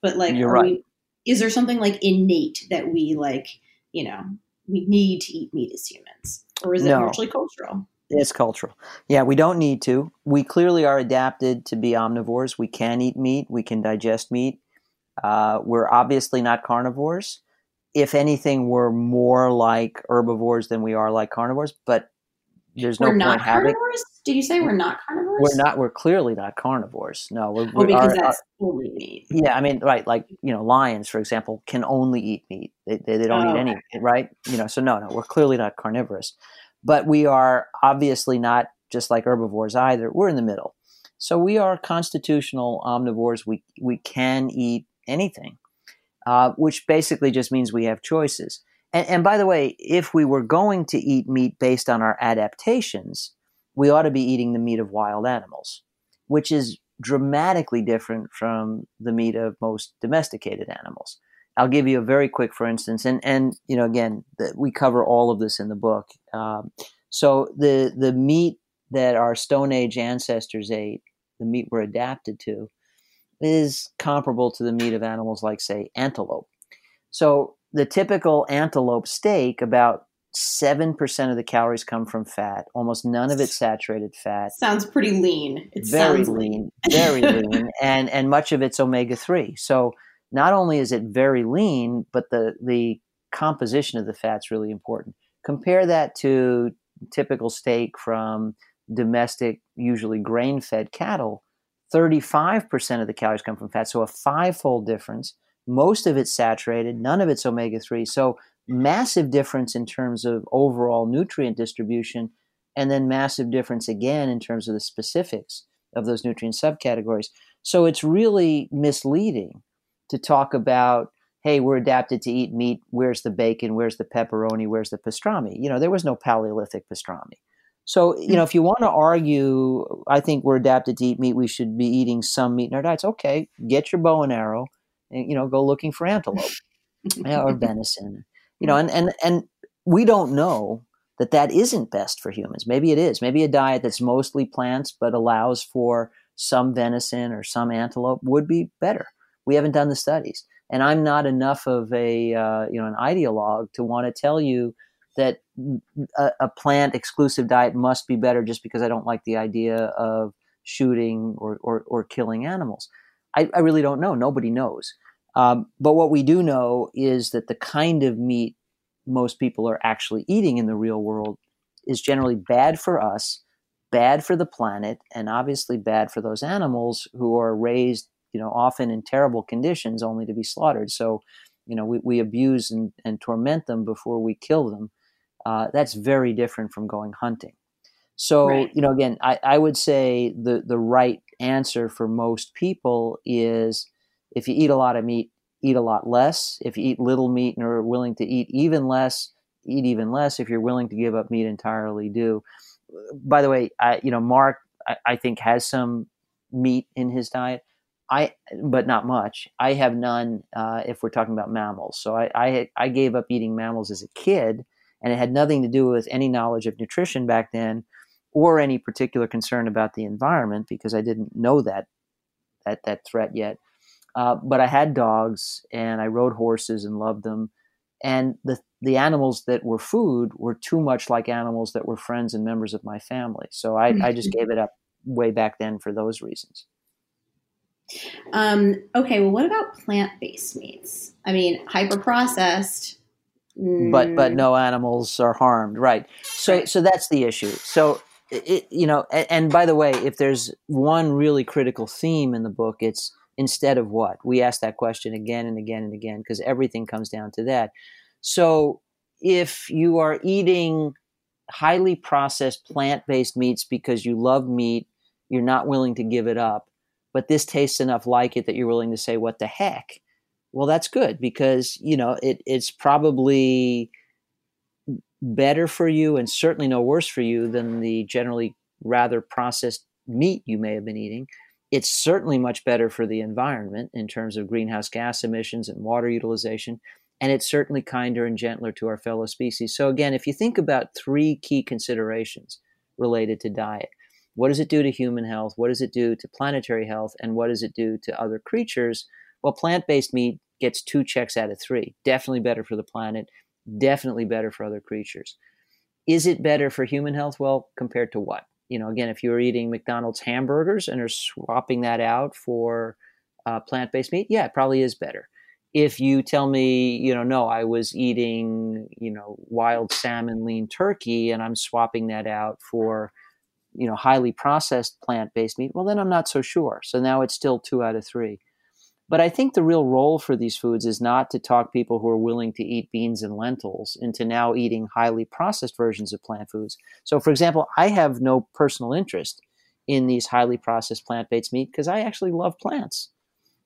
but like you're right we, is there something like innate that we like you know we need to eat meat as humans or is it no. actually cultural it's cultural yeah we don't need to we clearly are adapted to be omnivores we can eat meat we can digest meat uh, we're obviously not carnivores if anything, we're more like herbivores than we are like carnivores. But there's no we're point having. Carnivores? Did you say we're not carnivores? We're not. We're clearly not carnivores. No, we're, oh, because our, that's our, only meat. Yeah, I mean, right? Like you know, lions, for example, can only eat meat. They, they, they don't oh, eat any, okay. right? You know, so no, no, we're clearly not carnivorous, but we are obviously not just like herbivores either. We're in the middle, so we are constitutional omnivores. We we can eat anything uh, which basically just means we have choices. And, and by the way, if we were going to eat meat based on our adaptations, we ought to be eating the meat of wild animals, which is dramatically different from the meat of most domesticated animals. I'll give you a very quick, for instance, and and you know, again, the, we cover all of this in the book. Um, so the the meat that our Stone Age ancestors ate, the meat we're adapted to, is comparable to the meat of animals like, say, antelope. So the typical antelope steak, about 7% of the calories come from fat. Almost none of it saturated fat. Sounds pretty lean. It very lean, very lean, and and much of it's omega 3. So not only is it very lean, but the the composition of the fat's really important. Compare that to typical steak from domestic, usually grain-fed cattle 35% of the calories come from fat. So a five-fold difference. Most of it's saturated, none of it's omega 3. So massive difference in terms of overall nutrient distribution. and then massive difference again in terms of the specifics of those nutrient subcategories. So it's really misleading to talk about, hey, we're adapted to eat meat. Where's the bacon? Where's the pepperoni? Where's the pastrami? You know, there was no Paleolithic pastrami. So, you know, if you want to argue, I think we're adapted to eat meat, we should be eating some meat in our diets. Okay, get your bow and arrow and, you know, go looking for antelope or venison. You know, and, and, and we don't know that that isn't best for humans. Maybe it is. Maybe a diet that's mostly plants but allows for some venison or some antelope would be better. We haven't done the studies, and I'm not enough of a uh, you know an ideologue to want to tell you that a, a plant exclusive diet must be better just because I don't like the idea of shooting or, or, or killing animals. I, I, really don't know. Nobody knows. Um, but what we do know is that the kind of meat most people are actually eating in the real world is generally bad for us, bad for the planet, and obviously bad for those animals who are raised, you know, often in terrible conditions only to be slaughtered. So, you know, we, we abuse and, and torment them before we kill them uh, that's very different from going hunting. So, right. you know, again, I, I would say the, the right answer for most people is if you eat a lot of meat, eat a lot less. If you eat little meat and are willing to eat even less, eat even less. If you're willing to give up meat entirely, do. By the way, I, you know, Mark, I, I think has some meat in his diet. I, but not much. I have none. Uh, if we're talking about mammals, so I, I, I gave up eating mammals as a kid and it had nothing to do with any knowledge of nutrition back then or any particular concern about the environment because I didn't know that that that threat yet. Uh, but I had dogs and I rode horses and loved them, and the the animals that were food were too much like animals that were friends and members of my family. So I, I just gave it up way back then for those reasons. Um, okay, well, what about plant based meats? I mean, hyper processed but but mm. no animals are harmed right. So so that's the issue. So it, you know and, and, by the way if there's one really critical theme in the book it's instead of what? We ask that question again and again and again because everything comes down to that. So if you are eating highly processed plant-based meats because you love meat you're not willing to give it up but this tastes enough like it that you're willing to say what the heck? Well that's good because you know it, it's probably better for you and certainly no worse for you than the generally rather processed meat you may have been eating. It's certainly much better for the environment in terms of greenhouse gas emissions and water utilization and it's certainly kinder and gentler to our fellow species. So again if you think about three key considerations related to diet what does it do to human health what does it do to planetary health and what does it do to other creatures well, plant based meat gets two checks out of three. Definitely better for the planet, definitely better for other creatures. Is it better for human health? Well, compared to what? You know, again, if you're eating McDonald's hamburgers and are swapping that out for uh, plant based meat, yeah, it probably is better. If you tell me, you know, no, I was eating, you know, wild salmon, lean turkey, and I'm swapping that out for, you know, highly processed plant based meat, well, then I'm not so sure. So now it's still two out of three. But I think the real role for these foods is not to talk people who are willing to eat beans and lentils into now eating highly processed versions of plant foods. So, for example, I have no personal interest in these highly processed plant based meat because I actually love plants.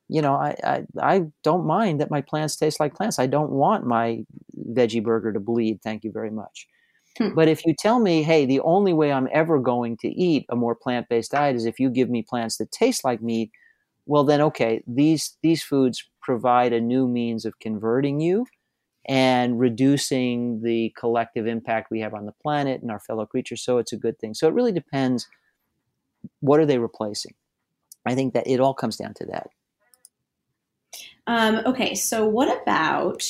You know, I, I, I don't mind that my plants taste like plants. I don't want my veggie burger to bleed. Thank you very much. Hmm. But if you tell me, hey, the only way I'm ever going to eat a more plant based diet is if you give me plants that taste like meat, well then okay these these foods provide a new means of converting you and reducing the collective impact we have on the planet and our fellow creatures so it's a good thing. So it really depends what are they replacing? I think that it all comes down to that. Um, okay so what about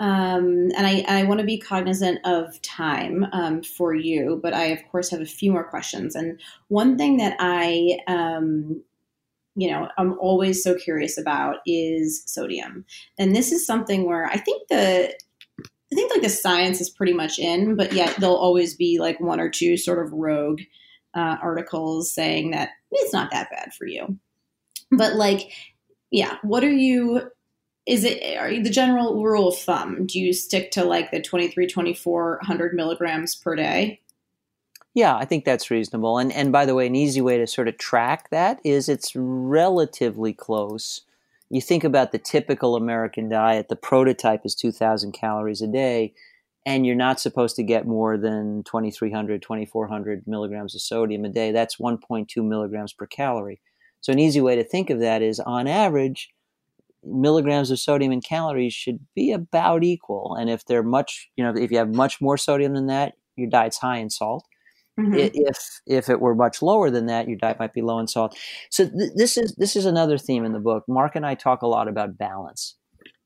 um, and I, I want to be cognizant of time um, for you, but I, of course, have a few more questions. And one thing that I um, you know i'm always so curious about is sodium and this is something where i think the i think like the science is pretty much in but yet there'll always be like one or two sort of rogue uh, articles saying that it's not that bad for you but like yeah what are you is it are you the general rule of thumb do you stick to like the 23 2400 milligrams per day Yeah, I think that's reasonable. And and by the way, an easy way to sort of track that is it's relatively close. You think about the typical American diet, the prototype is 2000 calories a day and you're not supposed to get more than 2300 2400 milligrams of sodium a day that's 1.2 milligrams per calorie so an easy way to think of that is on average milligrams of sodium and calories should be about equal and if they're much you know if you have much more sodium than that your diet's high in salt. Mm-hmm. if if it were much lower than that your diet might be low in salt. So th- this is this is another theme in the book. Mark and i talk a lot about balance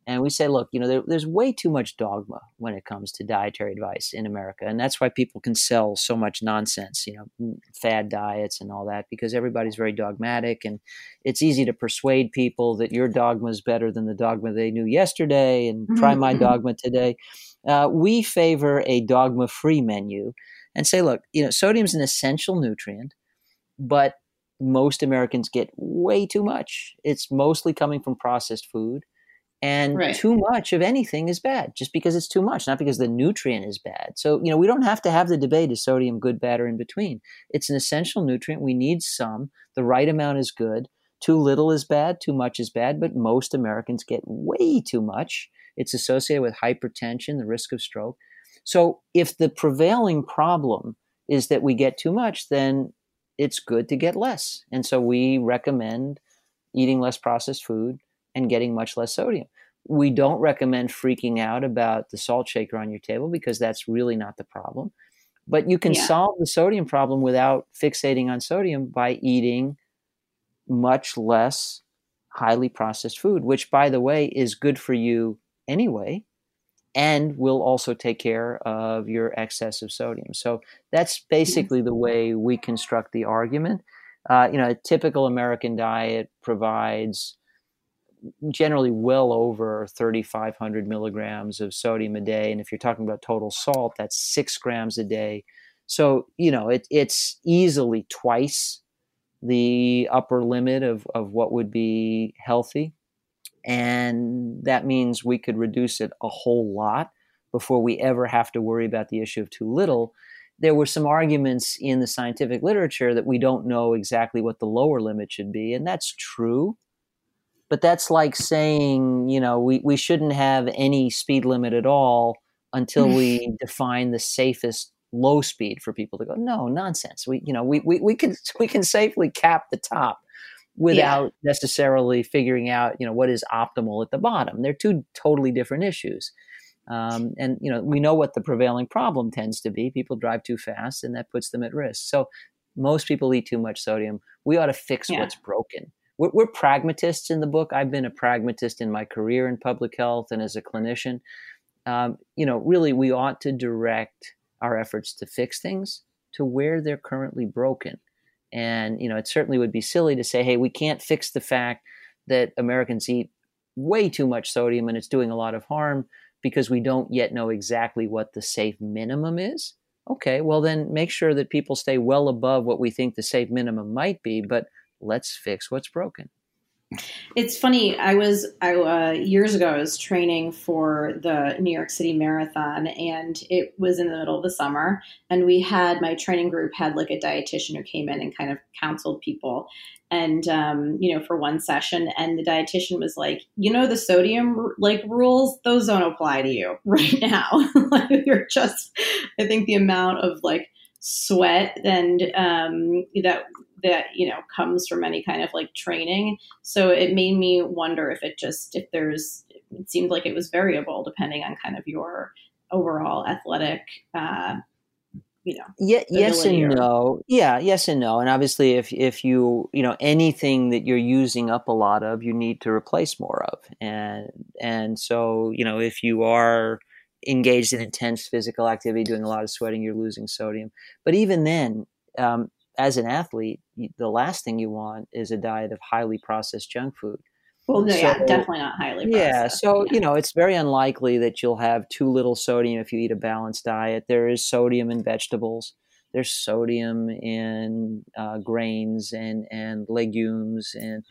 and we say, look, you know, there, there's way too much dogma when it comes to dietary advice in America, and that's why people can sell so much nonsense, you know, fad diets and all that, because everybody's very dogmatic, and it's easy to persuade people that your dogma is better than the dogma they knew yesterday, and mm-hmm. try my mm-hmm. dogma today. Uh, we favor a dogma-free menu, and say, look, you know, sodium's an essential nutrient, but most Americans get way too much. It's mostly coming from processed food and right. too much of anything is bad just because it's too much not because the nutrient is bad. So you know we don't have to have the debate is sodium good bad or in between. It's an essential nutrient. We need some. The right amount is good. Too little is bad too much is bad but most americans get way too much. It's associated with hypertension the risk of stroke. So if the prevailing problem is that we get too much then it's good to get less. And so we recommend eating less processed food and getting much less sodium. We don't recommend freaking out about the salt shaker on your table because that's really not the problem. But you can yeah. solve the sodium problem without fixating on sodium by eating much less highly processed food, which, by the way, is good for you anyway and will also take care of your excess of sodium. So that's basically the way we construct the argument. Uh, you know, a typical American diet provides generally well over 3,500 milligrams of sodium a day. And if you're talking about total salt, that's six grams a day. So, you know, it, it's easily twice the upper limit of, of what would be healthy. And that means we could reduce it a whole lot before we ever have to worry about the issue of too little. There were some arguments in the scientific literature that we don't know exactly what the lower limit should be, and that's true but that's like saying you know we, we shouldn't have any speed limit at all until we define the safest low speed for people to go. No nonsense. We you know we, we, we can we can safely cap the top without yeah. necessarily figuring out you know what is optimal at the bottom. They're two totally different issues. Um, and you know we know what the prevailing problem tends to be. People drive too fast and that puts them at risk. So most people eat too much sodium. We ought to fix yeah. what's broken we're, we're pragmatists in the book. I've been a pragmatist in my career in public health and as a clinician. Um, you know, really, we ought to direct our efforts to fix things to where they're currently broken. And, you know, it certainly would be silly to say, hey, we can't fix the fact that Americans eat way too much sodium and it's doing a lot of harm because we don't yet know exactly what the safe minimum is. Okay, well, then make sure that people stay well above what we think the safe minimum might be, but let's fix what's broken. It's funny. I was I uh, years ago. I was training for the New York City Marathon, and it was in the middle of the summer. And we had my training group had like a dietitian who came in and kind of counseled people, and um, you know for one session. And the dietitian was like, you know, the sodium like rules those don't apply to you right now. you're just, I think the amount of like sweat and um, that that you know comes from any kind of like training. So it made me wonder if it just if there's it seemed like it was variable depending on kind of your overall athletic uh, you know yeah, yes and or... no. Yeah yes and no. And obviously if if you you know anything that you're using up a lot of you need to replace more of. And and so you know if you are engaged in intense physical activity, doing a lot of sweating, you're losing sodium. But even then, um, as an athlete, the last thing you want is a diet of highly processed junk food. Well, no, so, yeah, definitely not highly processed. Yeah, so yeah. you know, it's very unlikely that you'll have too little sodium if you eat a balanced diet. There is sodium in vegetables. There's sodium in uh, grains and and legumes, and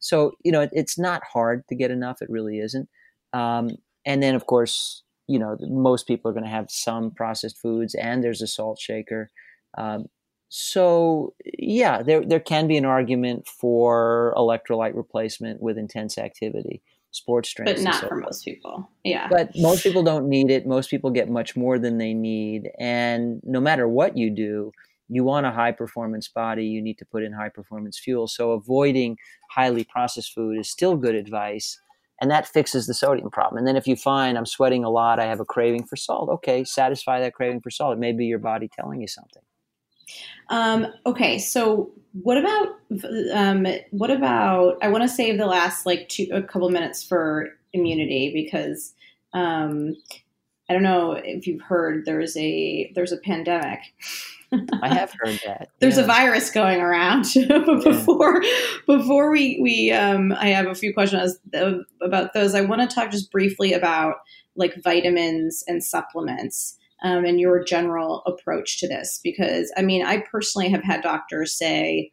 so you know, it, it's not hard to get enough. It really isn't. Um, and then, of course, you know most people are going to have some processed foods and there's a salt shaker Um, so yeah, there there can be an argument for electrolyte replacement with intense activity, sports drinks, but not so for forth. most people. Yeah, But most people don't need it. Most people get much more than they need, and no matter what you do, you want a high performance body. You need to put in high performance fuel. So avoiding highly processed food is still good advice. And that fixes the sodium problem. And then if you find I'm sweating a lot, I have a craving for salt, okay, satisfy that craving for salt. It may be your body telling you something. Um, okay, so what about um, what about? I want to save the last like two a couple minutes for immunity because um, I don't know if you've heard there's a there's a pandemic. I have heard that. there's yeah. a virus going around. but before before we we um, I have a few questions about those. I want to talk just briefly about like vitamins and supplements um, and your general approach to this because i mean i personally have had doctors say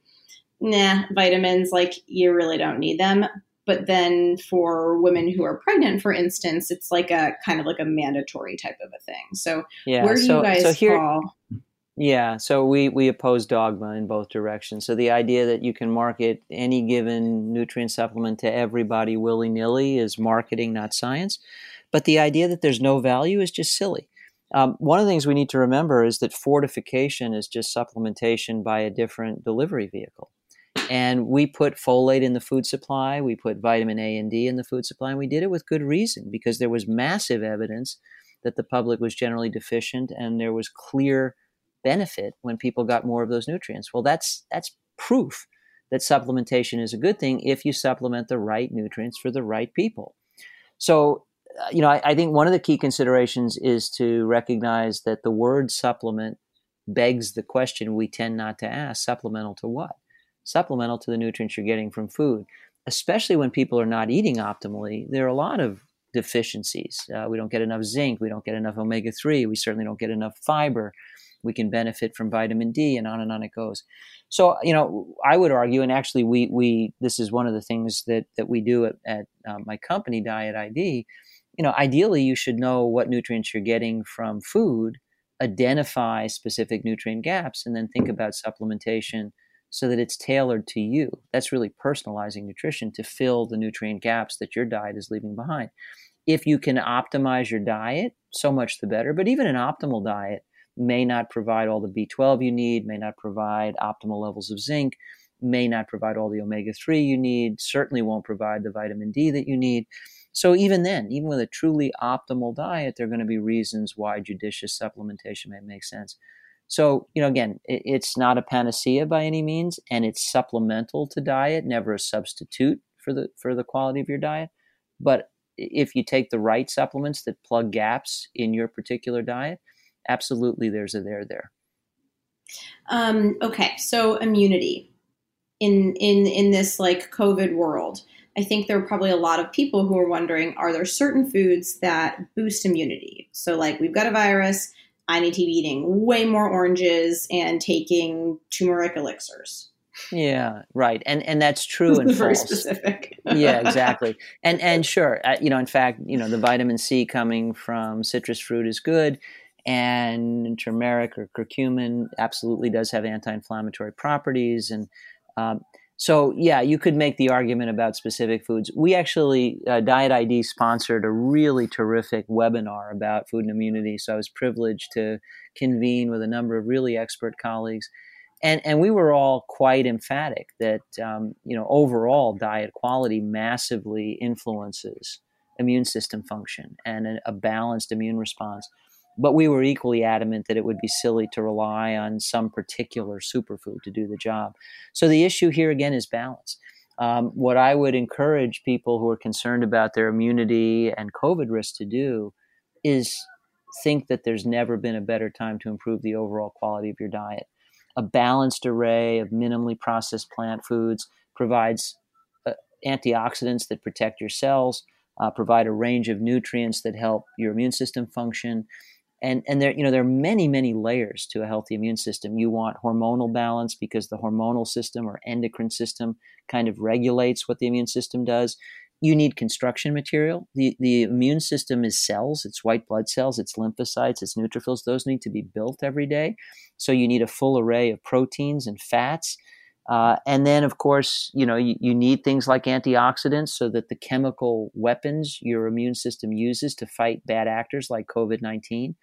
nah vitamins like you really don't need them but then for women who are pregnant for instance it's like a kind of like a mandatory type of a thing so yeah, where do so, you guys so here, fall Yeah, so we, we oppose dogma in both directions. So the idea that you can market any given nutrient supplement to everybody willy nilly is marketing, not science. But the idea that there's no value is just silly. Um, one of the things we need to remember is that fortification is just supplementation by a different delivery vehicle. And we put folate in the food supply, we put vitamin A and D in the food supply, and we did it with good reason because there was massive evidence that the public was generally deficient and there was clear benefit when people got more of those nutrients. Well, that's that's proof that supplementation is a good thing if you supplement the right nutrients for the right people. So, you know, I, I think one of the key considerations is to recognize that the word supplement begs the question we tend not to ask supplemental to what? Supplemental to the nutrients you're getting from food, especially when people are not eating optimally. There are a lot of deficiencies. Uh, we don't get enough zinc, we don't get enough omega 3, we certainly don't get enough fiber we can benefit from vitamin D, and on and on it goes. So, you know, I would argue, and actually, we we this is one of the things that that we do at, at um, my company, Diet ID. You know, ideally, you should know what nutrients you're getting from food, identify specific nutrient gaps, and then think about supplementation so that it's tailored to you. That's really personalizing nutrition to fill the nutrient gaps that your diet is leaving behind. If you can optimize your diet, so much the better. But even an optimal diet may not provide all the B12 you need, may not provide optimal levels of zinc, may not provide all the omega 3 you need, certainly won't provide the vitamin D that you need. So, even then, even with a truly optimal diet, there are going to be reasons why judicious supplementation may make sense. So, you know, again, it, it's not a panacea by any means, and it's supplemental to diet, never a substitute for the for the quality of your diet. But if you take the right supplements that plug gaps in your particular diet, absolutely there's a there there. Um, okay, so immunity in in in this like COVID world, I think there are probably a lot of people who are wondering: Are there certain foods that boost immunity? So, like, we've got a virus. I need to be eating way more oranges and taking turmeric elixirs. Yeah, right, and and that's true and very false. specific. yeah, exactly. And and sure, uh, you know, in fact, you know, the vitamin C coming from citrus fruit is good, and turmeric or curcumin absolutely does have anti-inflammatory properties, and um, so yeah, you could make the argument about specific foods. We actually uh, Diet ID sponsored a really terrific webinar about food and immunity, so I was privileged to convene with a number of really expert colleagues and and we were all quite emphatic that um, you know overall diet quality massively influences immune system function and a, a, balanced immune response. But we were equally adamant that it would be silly to rely on some particular superfood to do the job. So the issue here again is balance. Um, what I would encourage people who are concerned about their immunity and COVID risk to do is think that there's never been a better time to improve the overall quality of your diet a balanced array of minimally processed plant foods provides uh, antioxidants that protect your cells, uh, provide a range of nutrients that help your immune system function. And, and there, you know, there are many, many layers to a healthy immune system. You want hormonal balance because the hormonal system or endocrine system kind of regulates what the immune system does. you need construction material. The, the immune system is cells, it's white blood cells, it's lymphocytes, it's neutrophils. Those need to be built every day. So you need a full array of proteins and fats. Uh, and then, of course, you know, you, you, need things like antioxidants so that the chemical weapons your immune system uses to fight bad actors like COVID 19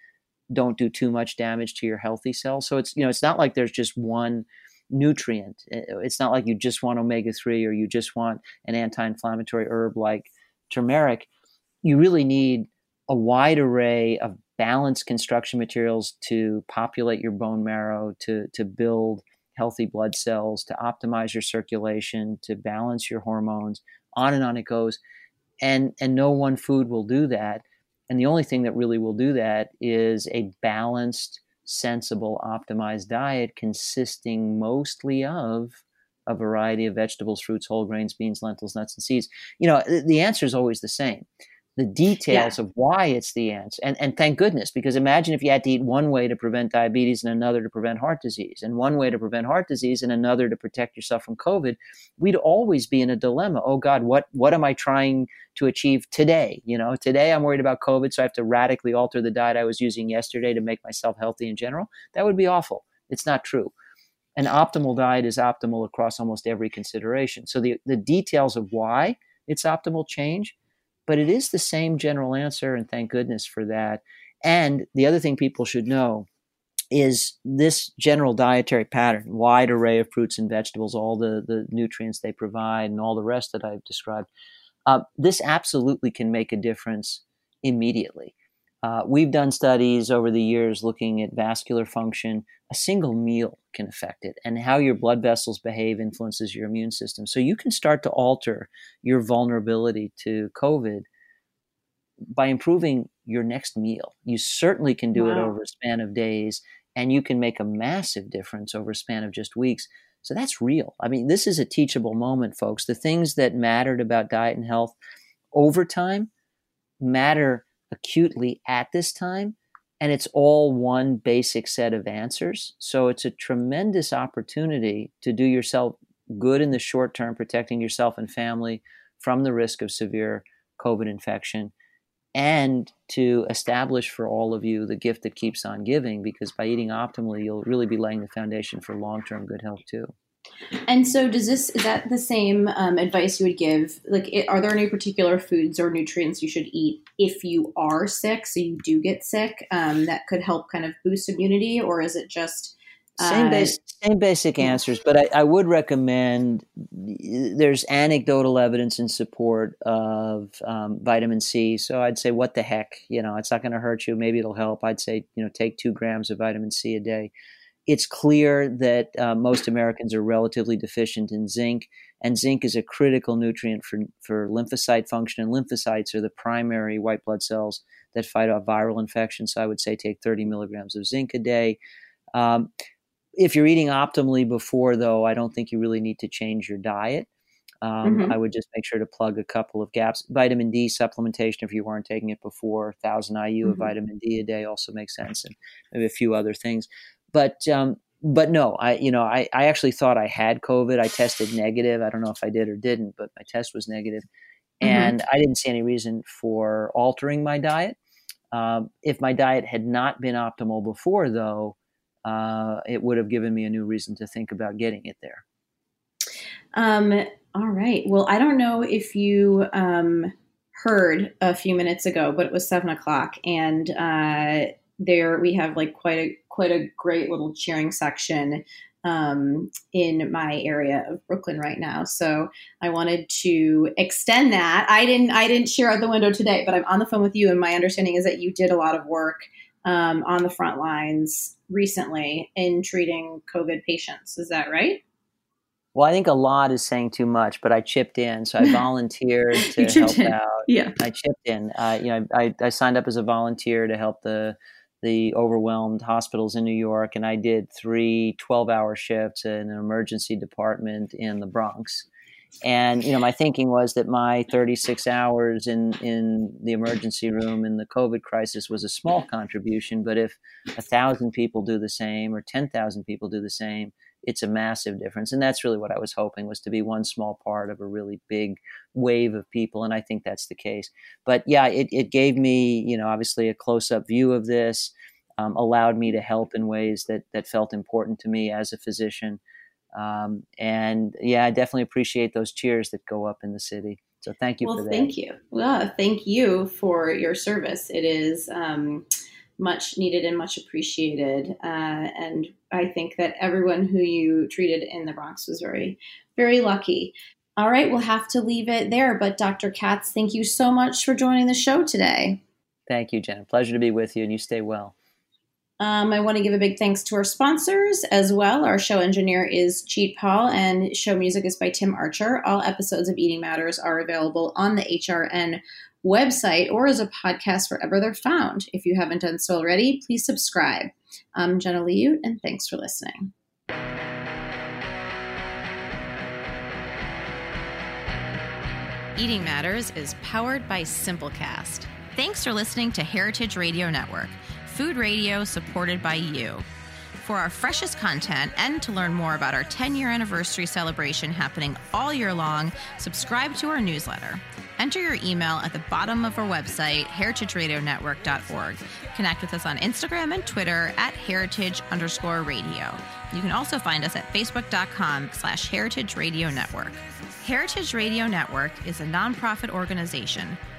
don't do too much damage to your healthy cells. So it's, you know, it's not like there's just one nutrient. It's not like you just want omega 3 or you just want an anti inflammatory herb like turmeric. You really need a wide array of balanced construction materials to populate your bone marrow, to, to build healthy blood cells, to optimize your circulation, to balance your hormones, on and on it goes. And, and no one food will do that. And the only thing that really will do that is a balanced, sensible, optimized diet consisting mostly of a variety of vegetables, fruits, whole grains, beans, lentils, nuts, and seeds. You know, the answer is always the same the details yeah. of why it's the ants. And, and thank goodness, because imagine if you had to eat one way to prevent diabetes and another to prevent heart disease, and one way to prevent heart disease and another to protect yourself from COVID. We'd always be in a dilemma. Oh God, what, what am I trying to achieve today? You know, today I'm worried about COVID, so I have to radically alter the diet I was using yesterday to make myself healthy in general. That would be awful. It's not true. An optimal diet is optimal across almost every consideration. So the, the details of why it's optimal change but it is the same general answer, and thank goodness for that. And the other thing people should know is this general dietary pattern, wide array of fruits and vegetables, all the, the nutrients they provide, and all the rest that I've described. Uh, this absolutely can make a difference immediately. Uh, we've done studies over the years looking at vascular function. A single meal can affect it, and how your blood vessels behave influences your immune system. So you can start to alter your vulnerability to COVID by improving your next meal. You certainly can do wow. it over a span of days, and you can make a massive difference over a span of just weeks. So that's real. I mean, this is a teachable moment, folks. The things that mattered about diet and health over time matter acutely at this time and it's all one basic set of answers. So it's a tremendous opportunity to do yourself good in the short term protecting yourself and family from the risk of severe covid infection and to establish for all of you the gift that keeps on giving because by eating optimally you'll really be laying the foundation for long-term good health too and so, does this is that the same um, advice you would give? Like, it, are there any particular foods or nutrients you should eat if you are sick, so you do get sick, um, that could help kind of boost immunity, or is it just uh, same base, same basic answers? But I, I, would recommend there's anecdotal evidence in support of um, vitamin C. So I'd say, what the heck, you know, it's not going to hurt you. Maybe it'll help. I'd say, you know, take two grams of vitamin C a day it's clear that uh, most Americans are relatively deficient in zinc, and zinc is a critical nutrient for, for lymphocyte function. And lymphocytes are the primary white blood cells that fight off viral infections. So I would say take 30 milligrams of zinc a day. Um, if you're eating optimally before, though, I don't think you really need to change your diet. Um, mm-hmm. I would just make sure to plug a couple of gaps. Vitamin D supplementation, if you weren't taking it before, 1,000 IU mm-hmm. of vitamin D a day also makes sense, and maybe a few other things. But um, but no, I you know I, I actually thought I had COVID. I tested negative. I don't know if I did or didn't, but my test was negative, mm-hmm. and I didn't see any reason for altering my diet. Um, if my diet had not been optimal before, though, uh, it would have given me a new reason to think about getting it there. Um, all right. Well, I don't know if you um, heard a few minutes ago, but it was seven o'clock, and uh, there we have like quite a quite a great little cheering section um, in my area of Brooklyn right now. So I wanted to extend that. I didn't I didn't cheer out the window today, but I'm on the phone with you, and my understanding is that you did a lot of work um, on the front lines recently in treating COVID patients. Is that right? Well, I think a lot is saying too much, but I chipped in, so I volunteered to help in. out. Yeah, I chipped in. Uh, you know, I, I signed up as a volunteer to help the the overwhelmed hospitals in New York, and I did three 12 hour shifts in an emergency department in the Bronx. And you know, my thinking was that my 36 hours in in the emergency room in the COVID crisis was a small contribution, but if a thousand people do the same or 10,000 people do the same, it's a massive difference. And that's really what I was hoping was to be one small part of a really big wave of people. And I think that's the case. But yeah, it, it gave me, you know, obviously a close up view of this, um, allowed me to help in ways that, that felt important to me as a physician. Um, and yeah, I definitely appreciate those cheers that go up in the city. So thank you well, for that. Thank you. Well, thank you for your service. It is um, much needed and much appreciated. Uh, and I think that everyone who you treated in the Bronx was very, very lucky. All right, we'll have to leave it there. But Dr. Katz, thank you so much for joining the show today. Thank you, Jen. Pleasure to be with you, and you stay well. Um, I want to give a big thanks to our sponsors as well. Our show engineer is Cheat Paul, and show music is by Tim Archer. All episodes of Eating Matters are available on the HRN website or as a podcast wherever they're found. If you haven't done so already, please subscribe. I'm Jenna Liut, and thanks for listening. Eating Matters is powered by Simplecast. Thanks for listening to Heritage Radio Network food radio supported by you. For our freshest content and to learn more about our 10 year anniversary celebration happening all year long, subscribe to our newsletter. Enter your email at the bottom of our website, heritageradionetwork.org. Connect with us on Instagram and Twitter at heritage underscore radio. You can also find us at facebook.com slash heritage radio network. Heritage Radio Network is a nonprofit organization